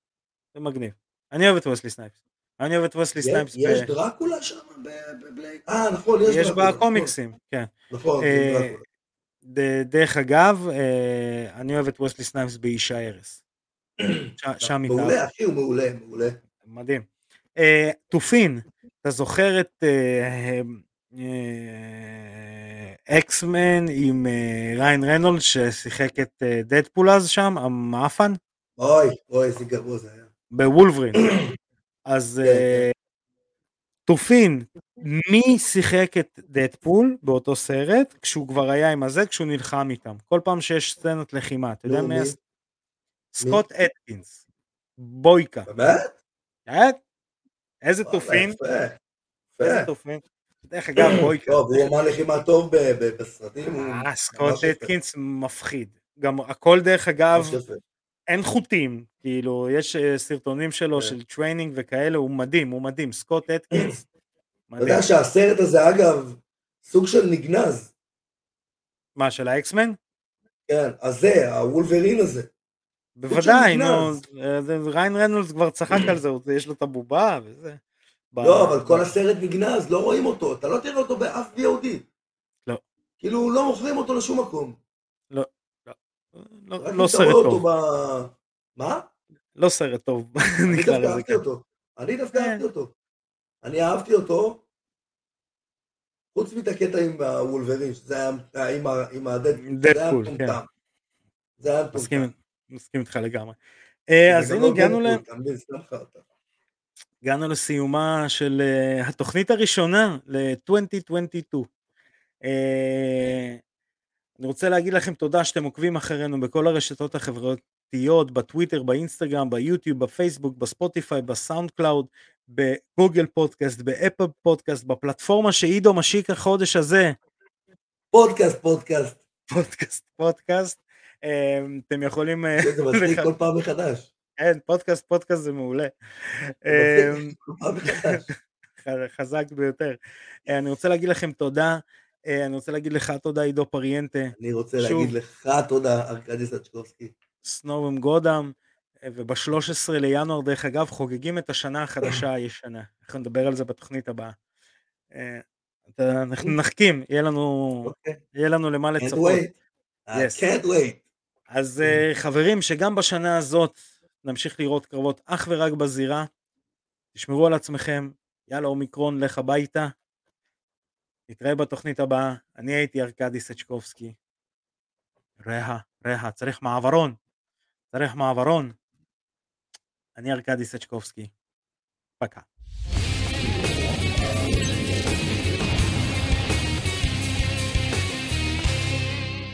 זה מגניב. אני אוהב את וסלי סנייפס. אני אוהב את וסלי סנייפס. יש דרקולה שם בבלייד? אה, נכון, יש דרקולה. יש בקומיקסים, נכון. כן. נכון, אה, דרך אגב, אה, אני אוהב את וסלי סנייפס באיש הארס. שם איתה. מעולה, אחי, הוא מעולה, מעולה. מדהים. אה, תופין, אתה זוכר את אקסמן עם ריאן ריינולדס ששיחק את דדפול אז שם, המעפן? אוי, אוי, איזה גרוע זה היה. בוולברין. אז כן, כן. תופין, מי שיחק את דדפול באותו סרט כשהוא כבר היה עם הזה כשהוא נלחם איתם כל פעם שיש סצנת לחימה אתה יודע מי? סקוט אטקינס בויקה. באמת? איזה תופין. איזה תופין. דרך אגב בויקה. טוב הוא אמן לחימה טוב בסרטים. אה סקוט אטקינס מפחיד. גם הכל דרך אגב אין חוטים, כאילו, יש אה, סרטונים שלו כן. של training וכאלה, הוא מדהים, הוא מדהים, סקוט אטקינס. אתה יודע שהסרט הזה, אגב, סוג של נגנז. מה, של האקסמן? כן, הזה, הוולברין הזה. בוודאי, נו, ריין רנולדס כבר צחק על זה, יש לו את הבובה וזה. לא, אבל כל הסרט נגנז, לא רואים אותו, אתה לא תראה אותו באף VOD. לא. כאילו, לא מוכרים אותו לשום מקום. לא. לא, לא סרט טוב. מה? לא סרט טוב, נקרא לזה. אני דווקא אהבתי אותו. אני אהבתי אותו, חוץ מאת הקטע עם הוולברין, שזה היה עם הדדפול, כן. זה היה מטומטם. מסכים איתך לגמרי. אה, אז הנה לא הגענו ל... הגענו לסיומה של אה, התוכנית הראשונה ל-2022. אני רוצה להגיד לכם תודה שאתם עוקבים אחרינו בכל הרשתות החברתיות, בטוויטר, באינסטגרם, ביוטיוב, בפייסבוק, בספוטיפיי, בסאונד קלאוד, בגוגל פודקאסט, באפל פודקאסט, בפלטפורמה שעידו משיק החודש הזה. פודקאסט, פודקאסט. פודקאסט, פודקאסט. אמ, אתם יכולים... אה, זה מצחיק כל פעם מחדש. כן, פודקאסט, פודקאסט זה מעולה. אמ. חזק ביותר. אה, אני רוצה להגיד לכם תודה, אה, אני רוצה להגיד לך תודה עידו פריאנטה, אני רוצה. להגיד לך תודה, ארכדי סצ'קובסקי. С Новым годом, וב-13 לינואר דרך אגב חוגגים את השנה החדשה הישנה. אנחנו נדבר על זה בתוכנית הבאה. אה, אנחנו נחכים, יהיה לנו, אוקיי. יהיה לנו למה Can't לצפות. wait. I Yes. can't wait. אז אה, חברים, שגם בשנה הזאת נמשיך לראות קרבות אך ורק בזירה. תשמרו על עצמכם, יאללה אומיקרון, לך הביתה. נתראה בתוכנית הבאה. אני הייתי ארכדי סצ'קובסקי. ראה, ראה, צריך מעברון. צריך מעברון. אני ארכדי סצ'קובסקי. פקה.